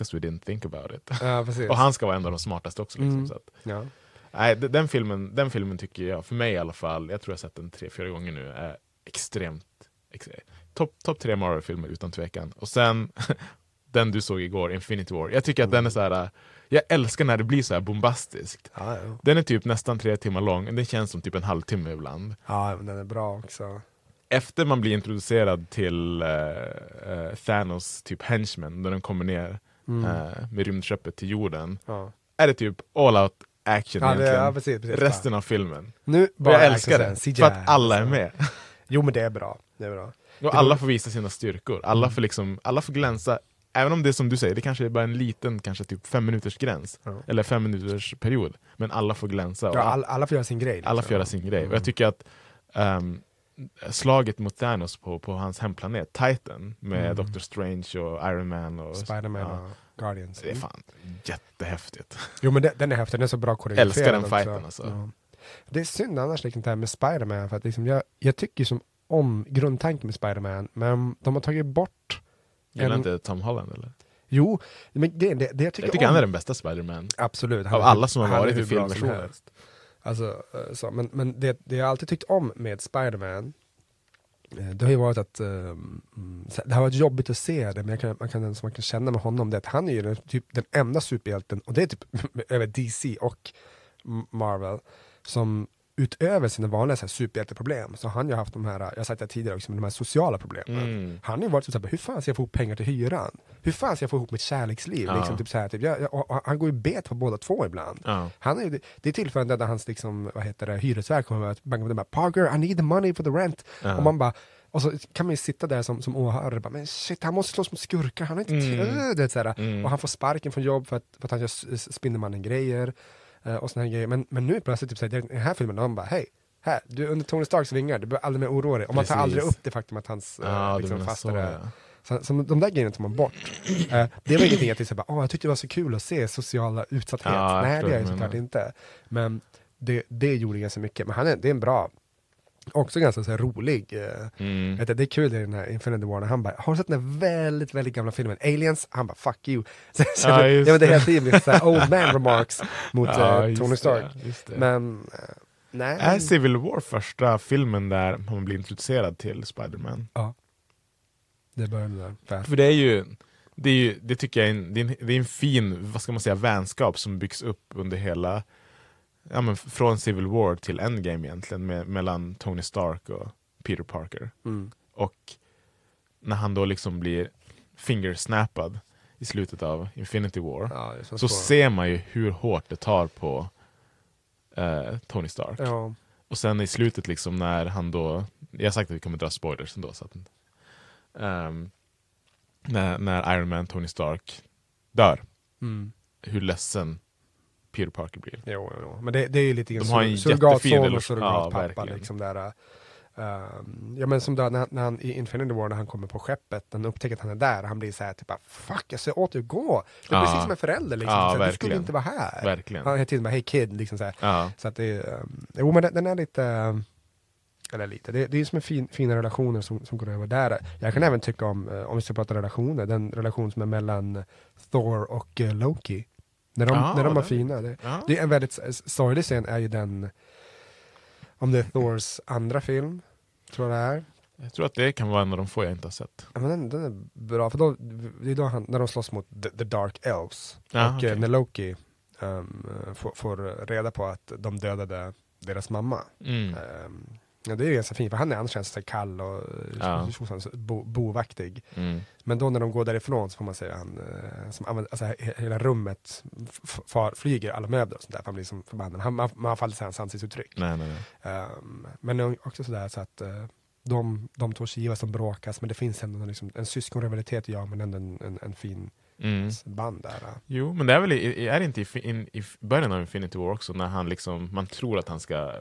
'cause we didn't think about it. Ja, [laughs] och han ska vara en av de smartaste också. Liksom, Mm. så att, Ja. nej, de- den, filmen, den filmen tycker jag, för mig i alla fall, jag tror jag sett den tre, fyra gånger nu, är extremt ex Topp top tre Marvel-filmer utan tvekan. Och sen [laughs] den du såg igår, Infinity War. Jag tycker att den är så här. Jag älskar när det blir så här bombastiskt. Ja, ja. Den är typ nästan tre timmar lång, den känns som typ en halvtimme ibland. ja, men den är bra också. Efter man blir introducerad till eh, eh, Thanos typ henchmen, när de kommer ner Mm. eh, med rymdskeppet till jorden, Ja. är det typ all out action Ja, det- egentligen. ja, precis, precis. Resten av filmen. Nu bara jag älskar det, sen, för att CGI, alla är med. [laughs] Jo men det är bra. Det är bra. Och alla får visa sina styrkor, alla får, liksom, alla får glänsa. Även om det är som du säger, det kanske är bara en liten, kanske typ fem minuters gräns. Ja. Eller fem minuters period. Men alla får glänsa. Ja, all- alla, alla får göra sin grej. alla liksom. får göra sin grej. Och Mm. jag tycker att ehm, slaget mot Thanos på, på hans hemplanet, Titan, med Mm. Doctor Strange och Iron Man och Spiderman ja, och Guardians. Det är fan jättehäftigt. Jo men den, den är häftig, den är så bra koreograferad [laughs] Älskar den också. fighten, alltså. Ja. Det är synd annars liksom det här med Spiderman för att liksom jag, jag tycker som om grundtanken med Spiderman men de har tagit bort Gillar en- inte Tom Holland eller? Jo, men grejen, det, det jag tycker Jag tycker om... han är den bästa Spiderman. Absolut. Av alla som har varit i filmversionen. Alltså, eh, så, men men det, det jag alltid tyckt om med Spiderman eh, det har ju varit att um, det har varit jobbigt att se det, men jag kan, man kan, som man kan känna med honom, det är att han är ju den, typ den enda superhjälten, och det är typ [laughs] över DC och Marvel, som utöver sina vanliga så här, superhjälteproblem, så har han ju haft de här, jag har sagt det tidigare också, men de här sociala problemen. Mm. Han har ju varit så här, hur fan ska jag få ihop pengar till hyran? Hur fan ska jag få ihop mitt kärleksliv? Ja. Liksom, typ så här, typ, jag, jag, och han går ju bet på båda två ibland. Ja. Han är, det är tillfällen där hans liksom, vad heter det, hyresvärd kommer och bangar på den Parker, I need the money for the rent. Ja. Och man bara, och så kan man ju sitta där som, som åhörare och bara, men shit, han måste slåss mot skurkar, han har inte Mm. tid. Mm. Och han får sparken från jobb för att, för att han gör Spindelmannen-grejer. Eh, och såna här grejer. Men, men nu plötsligt, typ, så här, i den här filmen, de bara, hej, här, du är under Tony Starks vingar, du behöver aldrig mer oroa dig. Och man tar Precis. aldrig upp det faktum att hans du liksom, menar fasta så, ja. Så, så de där grejerna tar man bort. Eh, det var ingenting att jag, bara, jag tyckte det var så kul att se sociala utsatthet. Ja, jag Nej, det är du såklart inte. Men det, det gjorde ganska mycket. Men han är, det är en bra, också ganska så här, rolig. eh, Mm. vet det är kul i den här Infinity War när han bara, har du sett den här väldigt, väldigt gamla filmen Aliens? Han bara, fuck you. [laughs] Så, så, Ja, det, ja, men det är det. hela tiden så här old man remarks [laughs] mot Ja, just Tony det, Stark. just det. Men, eh, nej. Är Civil War första filmen där man blir introducerad till Spiderman? Ja. Det började där. Fast. För det är ju, det, är ju, det tycker jag är en, det är en, det är en fin, vad ska man säga, vänskap som byggs upp under hela, ja men från Civil War till Endgame egentligen, med, mellan Tony Stark och Peter Parker. Mm. Och när han då liksom blir fingersnappad i slutet av Infinity War, Ja, så svårt. ser man ju hur hårt det tar på eh, Tony Stark. Ja. Och sen i slutet liksom när han då, jag har sagt att vi kommer dra spoilers ändå, så att, ehm, när, när Iron Man, Tony Stark, dör. Mm. Hur ledsen Peter Parker blir. Jo, jo, jo. men det, det är ju lite en sur- surrogatson och surrogatpappa. Ja, liksom där, ehm, ja men som där, när, när han i Infinity War, när han kommer på skeppet, när han upptäcker att han är där, han blir så här typ Fuck, jag ser åt dig att gå! Det är Ja. precis som en förälder liksom. Ja, så här, du skulle inte vara här. Verkligen. Han hela tiden bara, hey kid, liksom så. Ja. Så att det är, um, jo men den, den är lite, um, eller lite, det, det är som en fin, fina relationer som, som går över där. Jag kan även tycka om, om vi ska prata relationer, den relation som är mellan Thor och Loki. När de, Ja, när de var den- fina. Det, ja. det är en väldigt sorglig scen är ju den, om det är Thors andra film, tror jag det är. Jag tror att det kan vara en av de få jag inte har sett. Ja, men den, den är bra, för då, det är då han, när de slåss mot the, the Dark Elves. Ja, och eh, när Loki ehm, får, får reda på att de dödade deras mamma. Mm. Ehm, ja, det är ju ganska fint, för han är annars känns så kall och Ja. ja. bo, bovaktig. Mm. Men då när de går därifrån så får man säga han, eh, som använder, alltså, he- hela rummet far, flyger alla möbler och sånt där, för han blir som förbannad. Han, man, man se hans ansiktsuttryck. Nej, nej, nej. Ehm, men också sådär så att eh, de, de två kivas som bråkas, men det finns ändå en, liksom, en syskonrivalitet, ja, men ändå en, en, en fin Mm. band där. Jo, men det är väl i, är det inte i, in, i början av Infinity War också när han liksom, man tror att han ska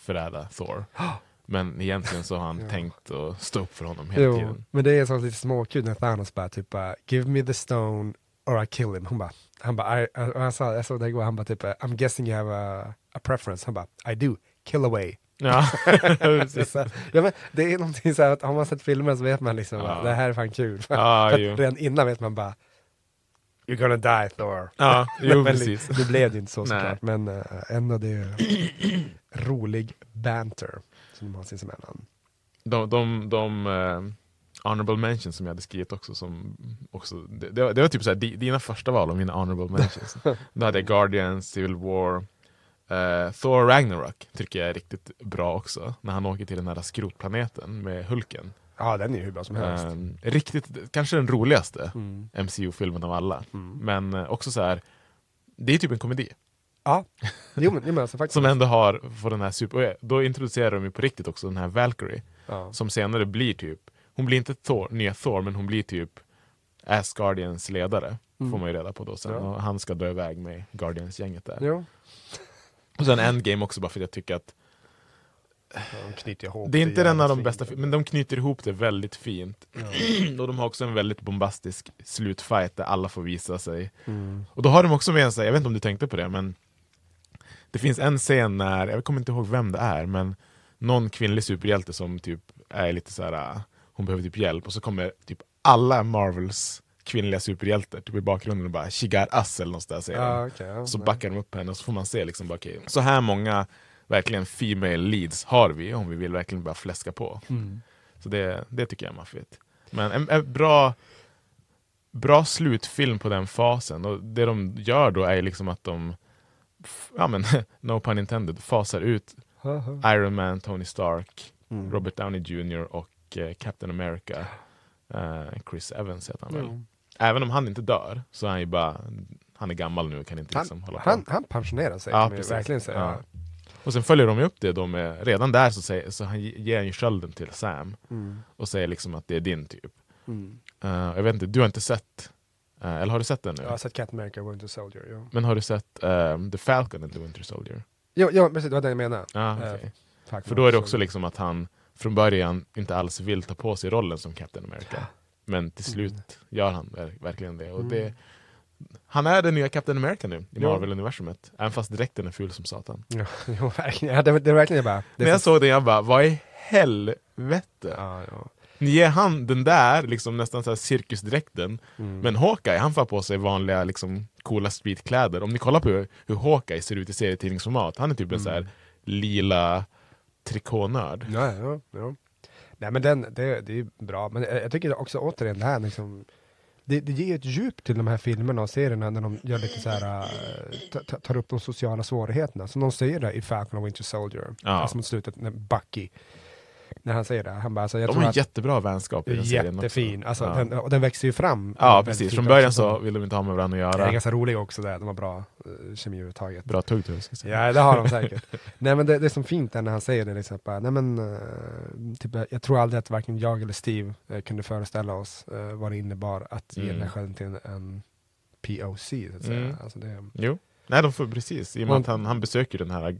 förräda Thor. [gasps] Men egentligen så har han Ja. tänkt att stå upp för honom hela Jo, tiden. men det är så lite småkul när Thanos bara typ bara, give me the stone or I kill him. Hon bara, han bara, I, och han sa, jag såg det igår, han bara typ, I'm guessing you have a, a preference. Han bara, I do, kill away. Ja. [laughs] Så- ja, men det är någonting så här att har man sett filmer så vet man liksom, Ja. bara, det här är fan kul. Ja, [laughs] För redan innan vet man bara, You're gonna die Thor. Ja, [laughs] jo, precis. Nu blev det inte så såklart, men uh, ändå det är [clears throat] rolig banter som de har sinsemellan. De, de, de eh, honorable mentions som jag hade skrivit också, som också det, det, var, det var typ såhär, di- dina första val av mina honorable [laughs] mentions. Då hade jag Guardians, Civil War, eh, Thor Ragnarok tycker jag är riktigt bra också. När han åker till den här skrotplaneten med Hulken. Ja, den är ju hur bra som helst. Ehm, riktigt, kanske den roligaste Mm. MCU-filmen av alla. Men eh, också så här, det är typ en komedi. Ja, [laughs] jo men, jo, men alltså faktiskt. Som ändå har, för den här super, och då introducerar de ju på riktigt också den här Valkyrie. Ja. Som senare blir typ, hon blir inte Thor, nya Thor, men hon blir typ Asgardians ledare. Mm. Får man ju reda på då sen. Ja. Och han ska dra iväg med Guardians-gänget där. Jo. Och sen Endgame också bara för att jag tycker att De det är inte den av de bästa, men de knyter ihop det väldigt fint. [clears throat] och de har också en väldigt bombastisk slutfight där alla får visa sig. Mm. Och då har de också med sig, jag vet inte om du tänkte på det, men det finns en scen när, jag kommer inte ihåg vem det är, men någon kvinnlig superhjälte som typ är lite så här, äh, hon behöver typ hjälp och så kommer typ alla Marvels kvinnliga superhjältar typ i bakgrunden och bara 'She got us' eller något där säger Ja, de. okej, ja, så backar de upp henne och så får man se liksom bara, okej, så här många verkligen female leads har vi om vi vill verkligen bara fläska på. Mm. Så det, det tycker jag är maffigt. Men en, en bra, bra slutfilm på den fasen. Och det de gör då är liksom att de, ja men [laughs] no pun intended, fasar ut. Iron Man, Tony Stark, Mm. Robert Downey Jr och eh, Captain America. Eh, Chris Evans heter han väl. Jo. Även om han inte dör så är han ju bara, han är gammal nu och kan inte liksom Han, hålla på. han, han pensionerar sig, Ja, kan man verkligen säga. Ja. Och sen följer de upp det då med, redan där så, säger, så han ge- ger han ju skölden till Sam Mm. och säger liksom att det är din typ. Mm. Eh, jag vet inte, du har inte sett, eh, eller har du sett den nu? Jag har sett Captain America Winter Soldier. Jo, Men har du sett ehm, The Falcon and the Winter Soldier? jo, jo precis, det var det jag menade. Ja, Eh, okej. Falcon För då är det också liksom att han från början inte alls vill ta på sig rollen som Captain America. Men till slut gör han ver- verkligen det. Och Mm. det han är den nya Captain America nu i. Marvel-universumet. Även fast dräkten är ful som satan. [laughs] Ja, jo, verkligen. Ja, det, det verkligen jag bara... Det När är jag så- såg det jag bara, vad i helvete? Ja, ja. Ni ger han den där liksom nästan så här cirkusdräkten, Mm. men Hawkeye han får på sig vanliga liksom, coola streetkläder. Om ni kollar på hur, hur Hawkeye ser ut i serietidningsformat, han är typ en så här lila trikånörd. Ja, ja, ja. Nej men den, det, det är bra, men jag, jag tycker också återigen det här liksom det, det ger ett djup till de här filmerna och serierna när de gör lite så här, äh, ta- tar upp de sociala svårigheterna. Som de säger där i Falcon och Winter Soldier, Ja. alltså mot slutet när Bucky, när han säger det, han bara alltså, jag De tror har en jättebra vänskap i den serien. Jättefin, alltså, Ja. den, och den växer ju fram. Ja precis, från början så vill de inte ha med varandra att Den är göra. ganska rolig också där, de har bra uh, kemi överhuvudtaget. Bra tuggtugg. ska jag. Ja det har de säkert. [laughs] nej men det, det är som fint där när han säger det liksom, bara, nej men eh, typ, jag tror aldrig att varken jag eller Steve eh, kunde föreställa oss eh, vad det innebar att ge Mm. den här skölden till en, en POC så att säga. Mm. Alltså det, Jo. Nej, de får precis. I och med att han, han besöker den här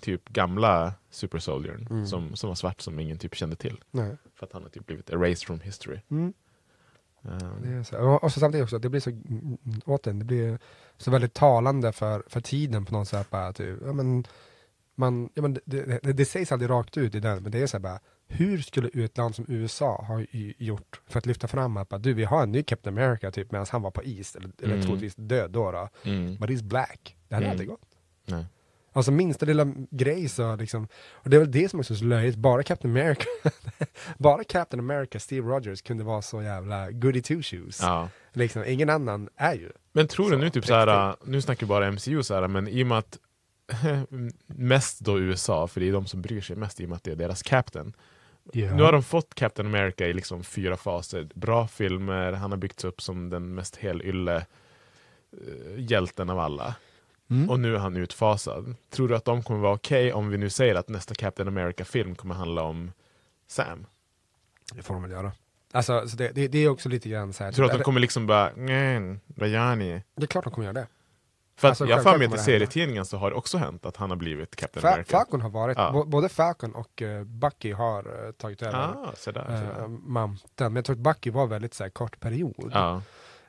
typ gamla Super Soldiern Mm. som, som var svart som ingen typ kände till. Nej. För att han har typ blivit erased from history. Mm. Um, så. Och, och så samtidigt också, det blir så, återigen, det blir så väldigt talande för, för tiden på något sätt. Bara, typ, ja, men, man, ja, men det, det, det, det sägs aldrig rakt ut i den, men det är så här bara, hur skulle ett land som USA ha gjort för att lyfta fram att bara, du, vi har en ny Captain America typ medan han var på is, eller, eller Mm. troligtvis död då. då. Mm. But he's black. Det hade Mm. aldrig gått. Nej. Alltså minsta lilla grej så liksom, och det är väl det som också är så löjligt, bara Captain America, [laughs] bara Captain America, Steve Rogers kunde vara så jävla goody two shoes. Ja. Liksom, ingen annan är ju. Men tror du nu typ på såhär, nu snackar vi bara MCU såhär, men i och med att [laughs] mest då USA, för det är de som bryr sig mest i och med att det är deras Captain. Ja. Nu har de fått Captain America i liksom fyra faser. Bra filmer, han har byggts upp som den mest helylle eh, hjälten av alla. Mm. Och nu är han utfasad. Tror du att de kommer vara okej om vi nu säger att nästa Captain America-film kommer handla om Sam? Det får de väl göra. Alltså, så det, det, det är också lite grann så här. Tror du att de kommer liksom bara, nej, vad gör ni? Det är klart de kommer göra det. För Alltså, jag har för mig att i serietidningen så har det också hänt att han har blivit Captain Fa- America. Falcon har varit, Ja. både Falcon och eh, Bucky har eh, tagit över Ah, så där, så där. eh, manteln. Men jag tror att Bucky var väldigt så här, kort period. Ja.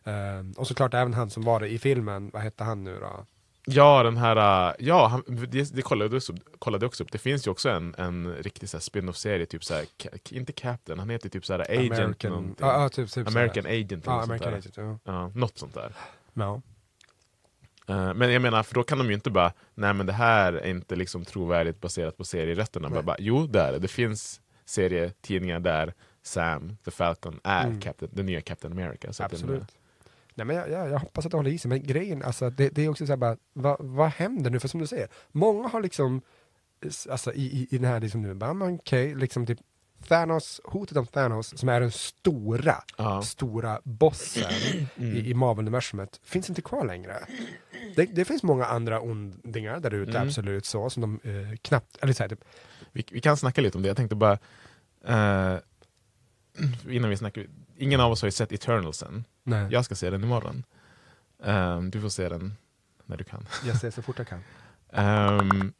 Eh, och såklart även han som var det i filmen, vad hette han nu då? Ja, den här, äh, ja, han, det, det kollade, jag också, kollade också upp. Det finns ju också en, en riktig spin-off-serie, typ så här, inte Captain, han heter typ så här Agent American- någonting. ja, ja, typ- typ. American Agent eller Ja, något American sånt där. Agent, ja. ja. Något sånt där. Ja. Eh, men jag menar, för då kan de ju inte bara, nej men det här är inte liksom trovärdigt baserat på serierätterna. Bara, bara, jo, det är det. Det finns serietidningar där Sam, the Falcon, är Mm. Captain, den nya Captain America. Så den, Absolut. Nej, men jag, jag, jag hoppas att det håller i sig, men grejen, alltså, det, det är också så här bara, vad, vad händer nu? För som du säger, många har liksom, alltså i, i, i den här liksom nu, bara, okej, liksom typ Thanos, hotet om Thanos, som är den stora, Ja. stora bossen [clears throat] Mm. i, i Marvel-universumet, finns inte kvar längre. Det, det finns många andra ondingar där ute, Mm. absolut så, som de eh, knappt, eller så här, typ, Vi, vi kan snacka lite om det. Jag tänkte bara, eh, innan vi snackar, ingen av oss har ju sett Eternals än. Nej. Jag ska se den imorgon. Eh, du får se den när du kan. jag ser så fort jag kan. Um,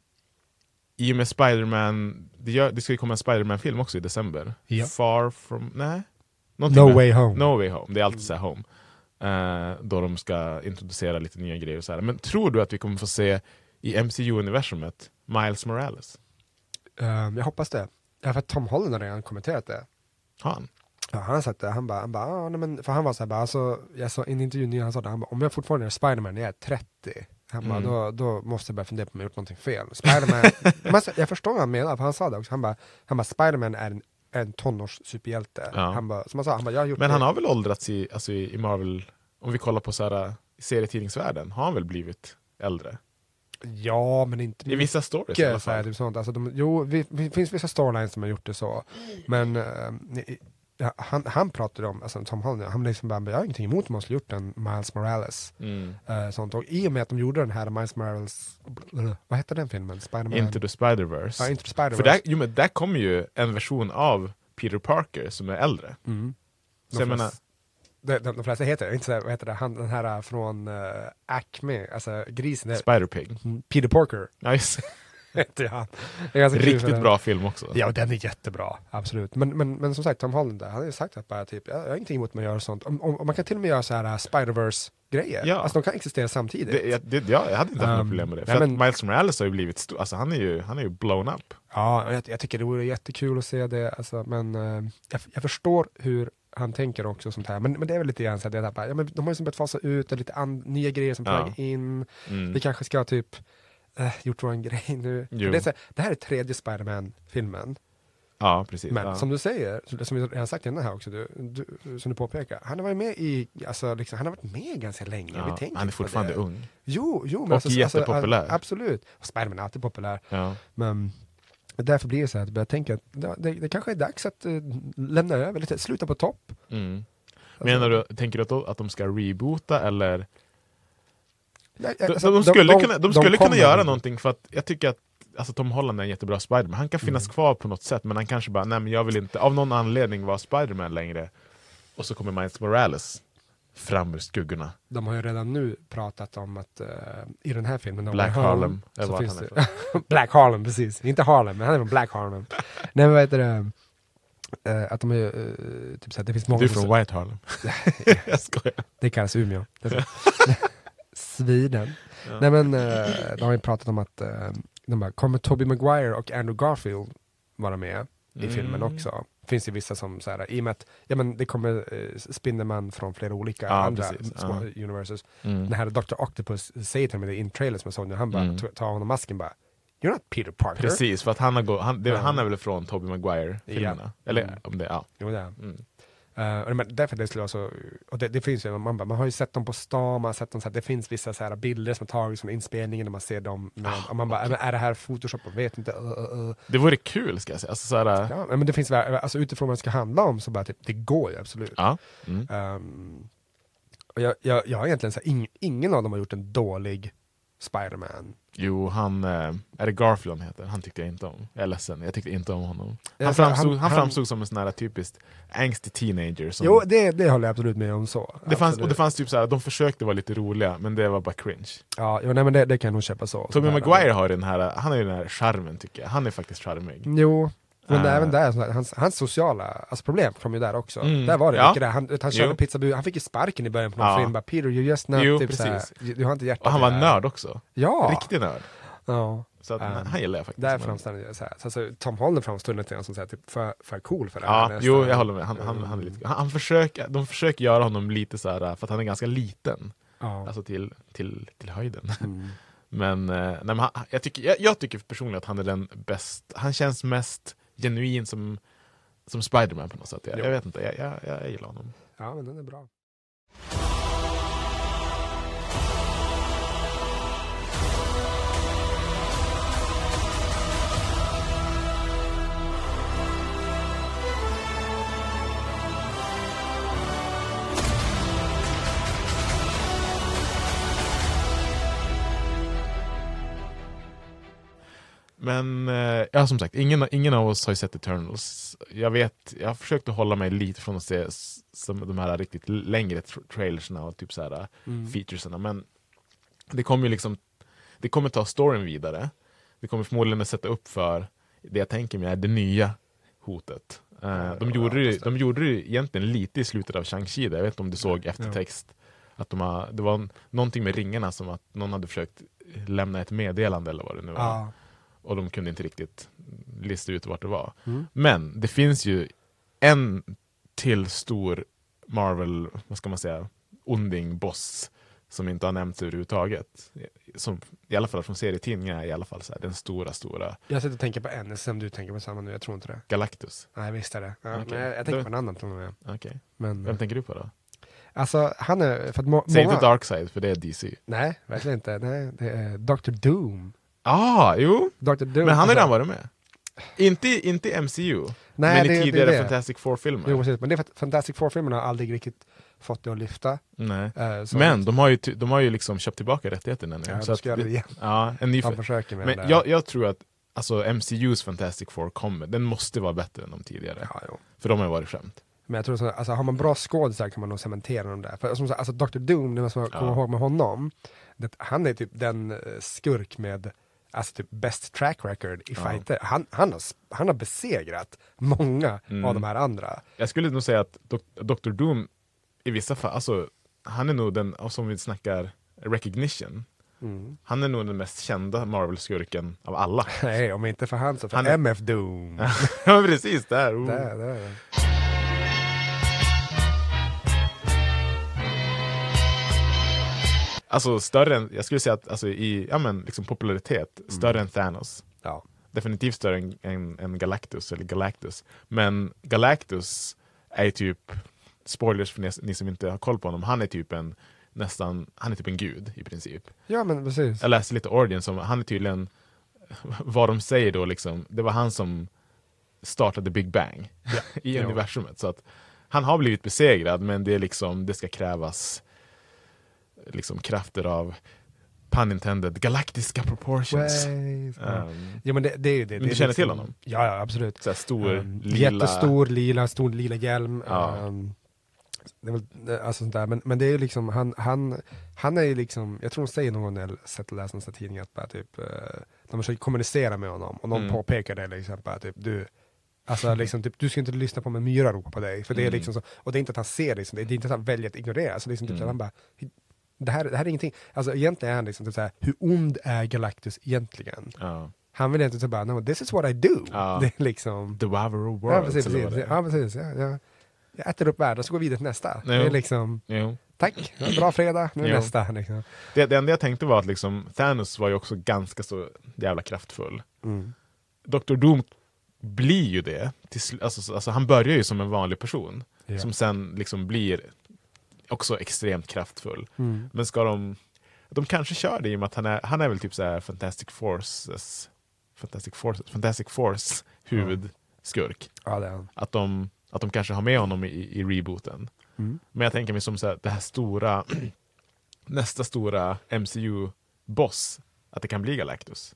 I och med Spider-Man, det, gör, det ska ju komma en Spider-Man-film också i december. Ja. Far from, nej? Någonting No med- Way Home. No Way Home, det är alltid så home. Eh, då de ska introducera lite nya grejer och så här. Men tror du att vi kommer få se i MCU-universumet Miles Morales? Ehm, jag hoppas det. Ja, för att Tom Holland har redan kommenterat det. Han? Ja, han sagt det. Han bara, han bara ah, nej, men, för han var så här, bara, alltså, jag sa i en intervju nyligen, han sa det, han bara, om jag fortfarande är Spiderman när jag är 30, han bara, Mm. då, då måste jag börja fundera på om jag gjort någonting fel. Spiderman, [laughs] alltså, jag förstår vad han menar, för han sa det också, han bara, han bara Spiderman är en, en tonårssuperhjälte. Ja. Han bara, som han sa, han bara, jag har gjort Men det. han har väl åldrats i, alltså i, Marvel, om vi kollar på så här, serietidningsvärlden, har han väl blivit äldre? Ja, men inte I vissa stories i alla fall. typ sånt. Alltså, de, jo, vi- det finns vissa storylines som har gjort det så. Men eh, han, han pratade om, alltså Tom Holland, han liksom bara, jag har ingenting emot om man skulle gjort en Miles Morales. Mm. Eh, sånt. Och i och med att de gjorde den här Miles Morales, vad hette den filmen? Spiderman? Into the Spider-Verse. Ja, Into the Spider-Verse. För där, jo, men där kommer ju en version av Peter Parker som är äldre. Mm. Så jag menar, de, de, de flesta heter, inte så vad heter det, han, den här från uh, Acme, alltså grisen. där. Spider-Pig. Mm, Peter Porker. Nice. [laughs] heter han. Det Riktigt bra film också. Ja, den är jättebra, absolut. Men, men, men som sagt, Tom Holland, där, han har ju sagt att bara typ, jag, jag har ingenting emot att göra sånt. Om, om, om man kan till och med göra så här uh, Spider-Verse-grejer. Ja. Alltså de kan existera samtidigt. Det, jag, det, ja, jag hade inte haft Um, problem med det. För nej, men- Miles Morales har ju blivit stor, alltså han är ju, han är ju blown up. Ja, jag, jag tycker det vore jättekul att se det, alltså, men eh, jag, jag förstår hur han tänker också sånt här. Men, men det är väl lite grann så att det är bara, ja, men de har ju som börjat fasa ut, och lite an, nya grejer som är på Ja. väg in. Mm. Vi kanske ska typ eh, gjort vår grej nu. Det, är så här, det här är tredje Spiderman-filmen. Ja, precis. Men ja. som du säger, som- jag redan sagt innan här också, du, du, som du påpekar, han har varit med i, alltså, liksom, han har varit med ganska länge. Ja, Vi tänker han är fortfarande ung. Jo, jo. Men Och alltså, jättepopulär. Alltså, absolut. Spiderman är alltid populär. Ja. Men därför blir det så här att jag börjar tänka att det, det, kanske är dags att eh, lämna över lite, sluta på topp. Mm. Menar du, tänker du att, de- att de ska reboota eller? Nej, De, alltså, de skulle, de- kunna, de de skulle kunna göra någonting för att jag tycker att alltså, Tom Holland är en jättebra Spiderman. Han kan finnas Mm. kvar på något sätt men han kanske bara, nej men jag vill inte av någon anledning vara Spiderman längre. Och så kommer Miles Morales fram ur skuggorna. De har ju redan nu pratat om att eh, i den här filmen, Black Harlem, eller så finns det, [laughs] Black Harlem, precis. Inte Harlem, men han är från Black Harlem. [laughs] Nej men vad heter det? Eh, att de är, eh, typ såhär, det finns många Du är som- från White Harlem. [laughs] Jag skojar. Det kallas Umeå. Det. Sweden. Ja. Nej men, de har ju pratat om att, de bara, kommer Tobey Maguire och Andrew Garfield vara med i Mm. filmen också? Finns det vissa som så här, i och med att ja, men det kommer eh, Spindelman från flera olika Ja, andra precis. små Ja. universes. Mm. Den här Dr. Octopus säger till mig det in trailers som jag såg nu, han bara Mm. tar honom masken bara You're not Peter Parker. Precis, för att han, har gå, han, det, Ja. han är väl från Tobey Maguire-filmerna? Ja. Eller Mm. om det, ja. Jo, det är. Mm. Uh, men därför det skulle vara så, och det, det finns ju, man, man har ju sett dem på stan, man har sett dem så här, det finns vissa så här bilder som tagits från inspelningen när man ser dem, med, Ah, och man bara, men är det här photoshop? Jag vet inte. Uh, uh, uh. Det vore kul ska jag säga. Alltså, såhär, Ja, men det finns, alltså utifrån vad det ska handla om så bara, typ, det går ju absolut. Ja. Mm. Ehm, och jag, jag, jag har egentligen så här, ing, ingen av dem har gjort en dålig Spider-Man. Jo, han, eh, är det Garfield han heter? Han tyckte jag inte om. Jag är ledsen, jag tyckte inte om honom. Han framstod, han- han, framstod som en sån här typiskt angstig teenager. Som, Jo, det, det håller jag absolut med om så. det fanns, och det fanns typ såhär, de försökte vara lite roliga, men det var bara cringe. Ja, jo, nej, men det, det kan nog köpa så. Tobey. Maguire har den här, han har ju den här charmen tycker jag. Han är faktiskt charmig. Jo, men Eh. även där, så här, hans, hans sociala alltså problem kom ju där också. Mm, Där var det ja. mycket där, han, han körde pizzabud, han fick ju sparken i början på någon Ja. film, bara Peter you just not, Jo, typ så här, precis. du, har inte hjärtat Och han var här." nörd också. Ja! Riktig nörd. Ja. Så att, Um, han gillar jag faktiskt. Där framstår han så här. Så alltså, Tom Holland framstår lite grann som så här, typ för, för cool för det här. Ja, nästan. jo jag håller med. Han, han, han, är lite, han, han försöker, de försöker göra honom lite så här för att han är ganska liten. Ja. Alltså till, till, till höjden. Mm. [laughs] Men, eh, nej, men han, jag, tycker, jag, jag tycker personligen att han är den bäst, han känns mest genuin som, som Spiderman på något sätt. Jag, jag vet inte, jag, jag, jag gillar honom. Ja, men den är bra. Men eh, ja, som sagt, ingen, ingen av oss har ju sett Eternals. Jag vet, jag har försökt att hålla mig lite från att se som de här riktigt längre tra trailersna och typ så här Mm. featuresarna. Men det kommer ju liksom, det kommer ta storyn vidare. Det kommer förmodligen att sätta upp för det jag tänker mig är det nya hotet. Eh, de, gjorde ju- de gjorde det egentligen lite i slutet av Shang-Chi, jag vet inte om du såg eftertext. Att de har, det var någonting med ringarna som att någon hade försökt lämna ett meddelande eller vad det nu var. Ja. Och de kunde inte riktigt lista ut vart det var. Mm. Men det finns ju en till stor Marvel, vad ska man säga, onding, boss som inte har nämnts överhuvudtaget. Som, I alla fall från serietidningar i alla fall så här, den stora, stora Jag sitter och tänker på en, sen du tänker på samma nu, jag tror inte det. Galactus. Nej, visst är det. Ja, men jag, jag tänker Då- på en annan till och med. Okej. Men, Vem tänker du på då? Alltså, han är, för att må, Säg många... inte Darkseid för det är DC. Nej, verkligen inte. Nej, det är Dr. Doom. Ah, jo! Dr. Doom. Men han har redan varit med. Inte, inte MCU, Nej, men det- i det tidigare det. Fantastic Four-filmer. Jo, precis. Men det är för att Fantastic Four-filmerna har aldrig riktigt fått det att lyfta. Nej. Så Men att- de har, ju, de har ju liksom köpt tillbaka rättigheterna nu. Ja, de så att ska göra det igen. Ja, en ny försöker med Men det. jag, jag tror att alltså, MCUs Fantastic Four kommer, den måste vara bättre än de tidigare. För de har ju varit skämt. Men jag tror så, alltså, har man bra skådisar kan man nog cementera dem där. För som sagt, alltså Dr. Doom, det man komma Ja. ihåg med honom, det, han är typ den eh, skurk med alltså typ best track record i Ja. fighter. Han, han, har, han har besegrat många Mm. av de här andra. Jag skulle nog säga att Dok- Dr. Doom i vissa fall, alltså han är nog den, som vi snackar recognition, Mm. han är nog den mest kända Marvel-skurken av alla. [laughs] Nej, om inte för han så för Han är- MF Doom. [laughs] ja precis, där! Oh. där, där. Alltså större än, jag skulle säga att alltså, i ja, men, liksom popularitet, större än Thanos. Ja. Definitivt större än, än, än Galactus, eller Galactus. Men Galactus är typ, spoilers för ni, ni som inte har koll på honom, han är typ en nästan, han är typ en gud i princip. Ja men precis. Jag läste lite origin som, han är tydligen, [laughs] vad de säger då liksom, det var han som startade Big Bang [laughs] i Ja. universumet. Så att han har blivit besegrad men det är liksom, det ska krävas liksom krafter av pun intended, galaktiska proportions. Um, ja men det, det är det. men det du är känner liksom- till honom? Ja, ja absolut. Så stor, Um, lila... Jättestor lila, stor lila hjälm. Ja. Um, Det är väl, eh, alltså sånt där. Men, men det är ju liksom, han, han, han är ju liksom, jag tror de säger någon gång när jag sett läst någon tidning att bara typ, eh, de försöker kommunicera med honom och någon Mm. påpekar det liksom, bara typ du, alltså [laughs] liksom, typ, du ska inte lyssna på om en myra ropar på dig, för det är Mm. liksom så, och det är inte att han ser det, liksom, det är inte att han väljer att ignorera, alltså liksom, typ, Mm. han bara, det här, det här är ingenting, alltså egentligen är han liksom typ så här, hur ond är Galactus egentligen? Ja. Han vill inte så bara, no this is what I do. Ja. [laughs] Det är liksom... The Wow of Ja precis, precis. Ja, precis. Ja, ja. Jag äter upp världen så går vi vidare till nästa. Jo. Det är liksom, Jo. tack, bra fredag, nu är nästa. Liksom. Det, det enda jag tänkte var att liksom, Thanos var ju också ganska så jävla kraftfull. Mm. Dr. Doom blir ju det. Till, alltså, så- alltså, han börjar ju som en vanlig person. Ja. Som sen liksom blir också extremt kraftfull. Mm. Men ska de... De kanske kör det i och med att han är, han är väl typ så här Fantastic Forces Fantastic Forces, Fantastic Force huvudskurk. Ja, är han. Att de, att de kanske har med honom i, i rebooten. Mm. Men jag tänker mig som så här, det här stora, [clears throat] nästa stora MCU-boss, att det kan bli Galactus.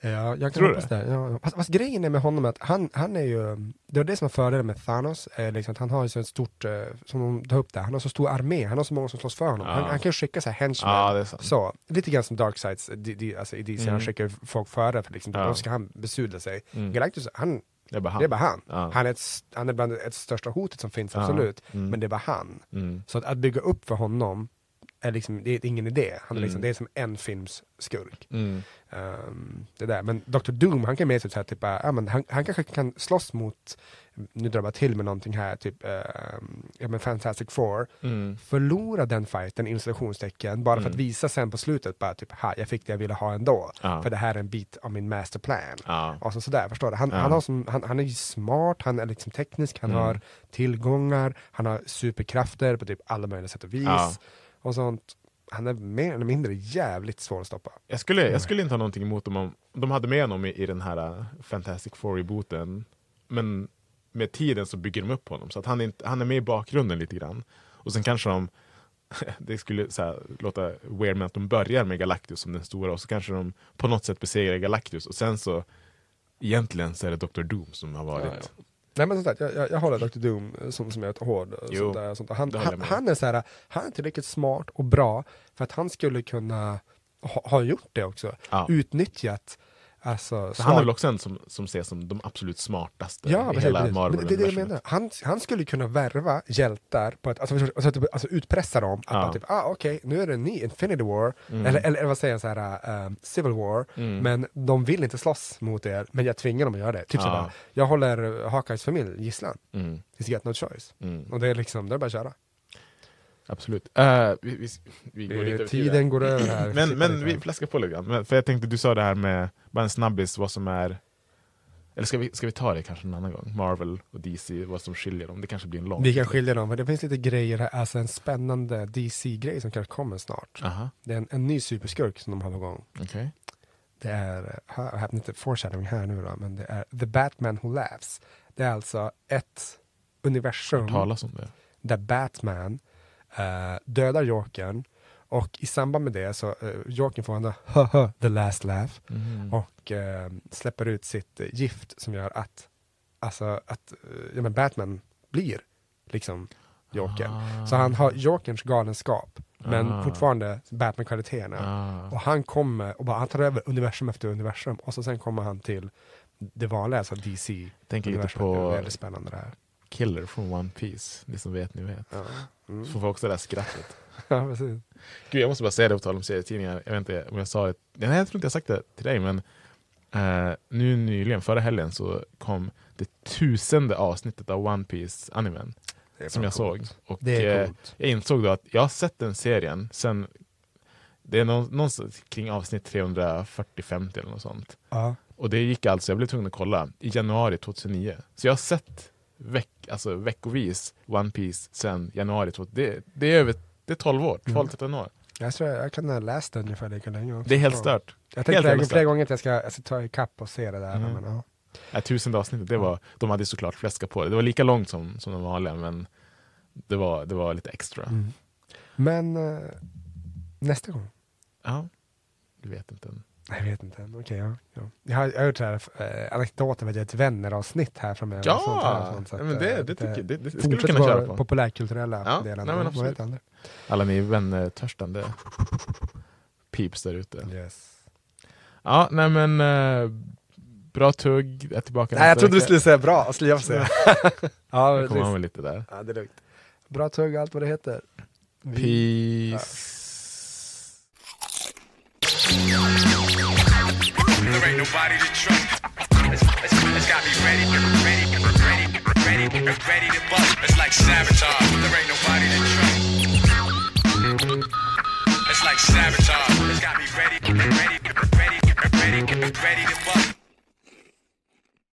Ja, jag kan Tror hoppas det. Ja, fast, fast grejen är med honom att han, han är ju, det var det som var fördelen med Thanos, är liksom att han har ju så ett stort, eh, som de tar upp där, han har så stor armé, han har så många som slåss för honom. Ja. Han, han kan skicka så här henchmen, Ja, det så, lite grann som Darksides d- d- alltså i DC, han Mm. skickar folk före för liksom, Ja. då ska han besudla sig. Mm. Galactus, han, Det är bara han. det är bara han. Ja. Han, är ett, han är bland det största hotet som finns, Ja. absolut, Mm. men det är bara han. Mm. Så att, att bygga upp för honom, är liksom, det är ingen idé. Han är liksom, Mm. det är som en films skurk. Mm. Ehm, det där. Men Dr. Doom, han kan mer typ, så här, typ, ja, men han, han kanske kan slåss mot, nu drar jag till med någonting här, typ ehm, ja, men Fantastic Four, Mm. förlora den fighten, installationstecken, bara för att Mm. visa sen på slutet, bara typ, ha, jag fick det jag ville ha ändå, Ja. för det här är en bit av min masterplan. Ja. Så, sådär, förstår du? Han, Ja. han, har som, han, han är ju smart, han är liksom teknisk, han Mm. har tillgångar, han har superkrafter på typ alla möjliga sätt och vis. Och sånt. Han är mer eller mindre jävligt svår att stoppa. Jag skulle, jag skulle inte ha någonting emot dem om de hade med honom i, i den här uh, Fantastic Four-rebooten. Men med tiden så bygger de upp honom så att han, inte, han är med i bakgrunden lite grann. Och sen kanske de, [laughs] det skulle så här, låta weird med att de börjar med Galactus som den stora och så kanske de på något sätt besegrar Galactus och sen så egentligen så är det Dr. Doom som har varit. Ja, ja. Nej men som sagt, jag, jag, jag håller Dr. Doom eh, som, som är ett hård. eh, Jo, Sånt där, sånt där. Han, han, han är så här, han är tillräckligt smart och bra för att han skulle kunna ha, ha gjort det också. Ja. Utnyttjat Alltså, Så han är väl också en som, som ses som de absolut smartaste Ja, i precis, hela Marvel det, det är det jag universumet. menar. Han, han skulle kunna värva hjältar på ett, alltså, alltså, utpressa dem. Att Ja. typ, ah, okej, nu är det en ny Infinity War, Mm. eller, eller, vad säger jag, så här, uh, Civil War, Mm. men de vill inte slåss mot er, men jag tvingar dem att göra det. Typ Ja. sådär, jag håller Hawkeyes familj gisslan. Mm. He's got no choice. Mm. Och det är liksom, det är bara att köra. Absolut. Eh, vi, vi, vi går Eh, över tiden går över här. [clears throat] Men, men vi här. fläskar på lite grann. Men, för jag tänkte, du sa det här med, bara en snabbis, vad som är eller ska vi, ska vi ta det kanske en annan gång? Marvel och DC, vad som skiljer dem. Det kanske blir en lång. Vi kan skilja dem, för det finns lite grejer här, alltså en spännande DC-grej som kanske kommer snart. Aha. Det är en, en ny superskurk som de har på gång. Okej. Det är, jag har inte foreshadowing här nu då, men det är The Batman Who Laughs. Det är alltså ett universum talas om det. där Batman eh, dödar Jokern och i samband med det så uh, Jokern får han [laughs] haha the last laugh Mhm. och eh, släpper ut sitt eh, gift som gör att, alltså att eh, ja, men Batman blir liksom Jokern. Ah. Så han har Jokerns galenskap men Ah. fortfarande Batman-kvaliteterna. Ah. Och han kommer och bara, han tar över universum efter universum och så sen kommer han till det vanliga, alltså DC. Tänker lite på- Det är väldigt spännande det här. Killer från One Piece. Ni som vet, ni vet. Ja. Mm. Så får också det där skrattet. [laughs] Ja, precis. Gud, jag måste bara säga det på tal om serietidningar. Jag vet inte om jag sa det. Nej, jag tror inte jag sagt det till dig, men eh, nu nyligen, förra helgen, så kom det tusende avsnittet av One Piece animen. Som jag såg. coolt. Och Det är eh, coolt. jag insåg då att jag har sett den serien sen det är någon, någonstans kring avsnitt 340-50 eller något sånt. Ja. Och det gick alltså, jag blev tvungen att kolla, i januari 2009. Så jag har sett veck, alltså veckovis One Piece sen januari. 2000. Det, det är över det är 12 år, Mm. 12-13 år. Jag tror jag, jag kan ha läst den ungefär lika länge också. Det är helt stört. Jag tänkte flera, gånger att jag ska, jag ska ta ikapp och se det där. Mm. Men, ja. Ja, tusende avsnittet, det var, de hade såklart fläskat på det. Det var lika långt som, som de vanliga, men det var, det var lite extra. Mm. men eh, nästa gång. Ja, du vet inte än. Jag vet inte. Okej, ja, ja. Jag har, jag har gjort så här, eh, anekdoter med ett vänner-avsnitt här framöver. Ja, och sånt här, och sånt, så ja, att, men det- eh, det tycker- det- det skulle vi kunna köra på. populärkulturella Ja, delen. nej? Alla ni vännertörstande peeps där ute. Yes. Ja, nej men eh, bra tugg, är tillbaka Nej, jag trodde du vecka. skulle säga bra, skulle jag säga. [laughs] ja, Jag kommer med lite där. Ja, det är lugnt. Bra tugg, allt vad det heter. Peace. There ain't nobody to trust. It's, it's, it's got me ready, ready, ready, ready, ready to bust. It's like sabotage. There ain't nobody to trust. It's like sabotage. It's got me ready, ready, ready, ready, ready to bust.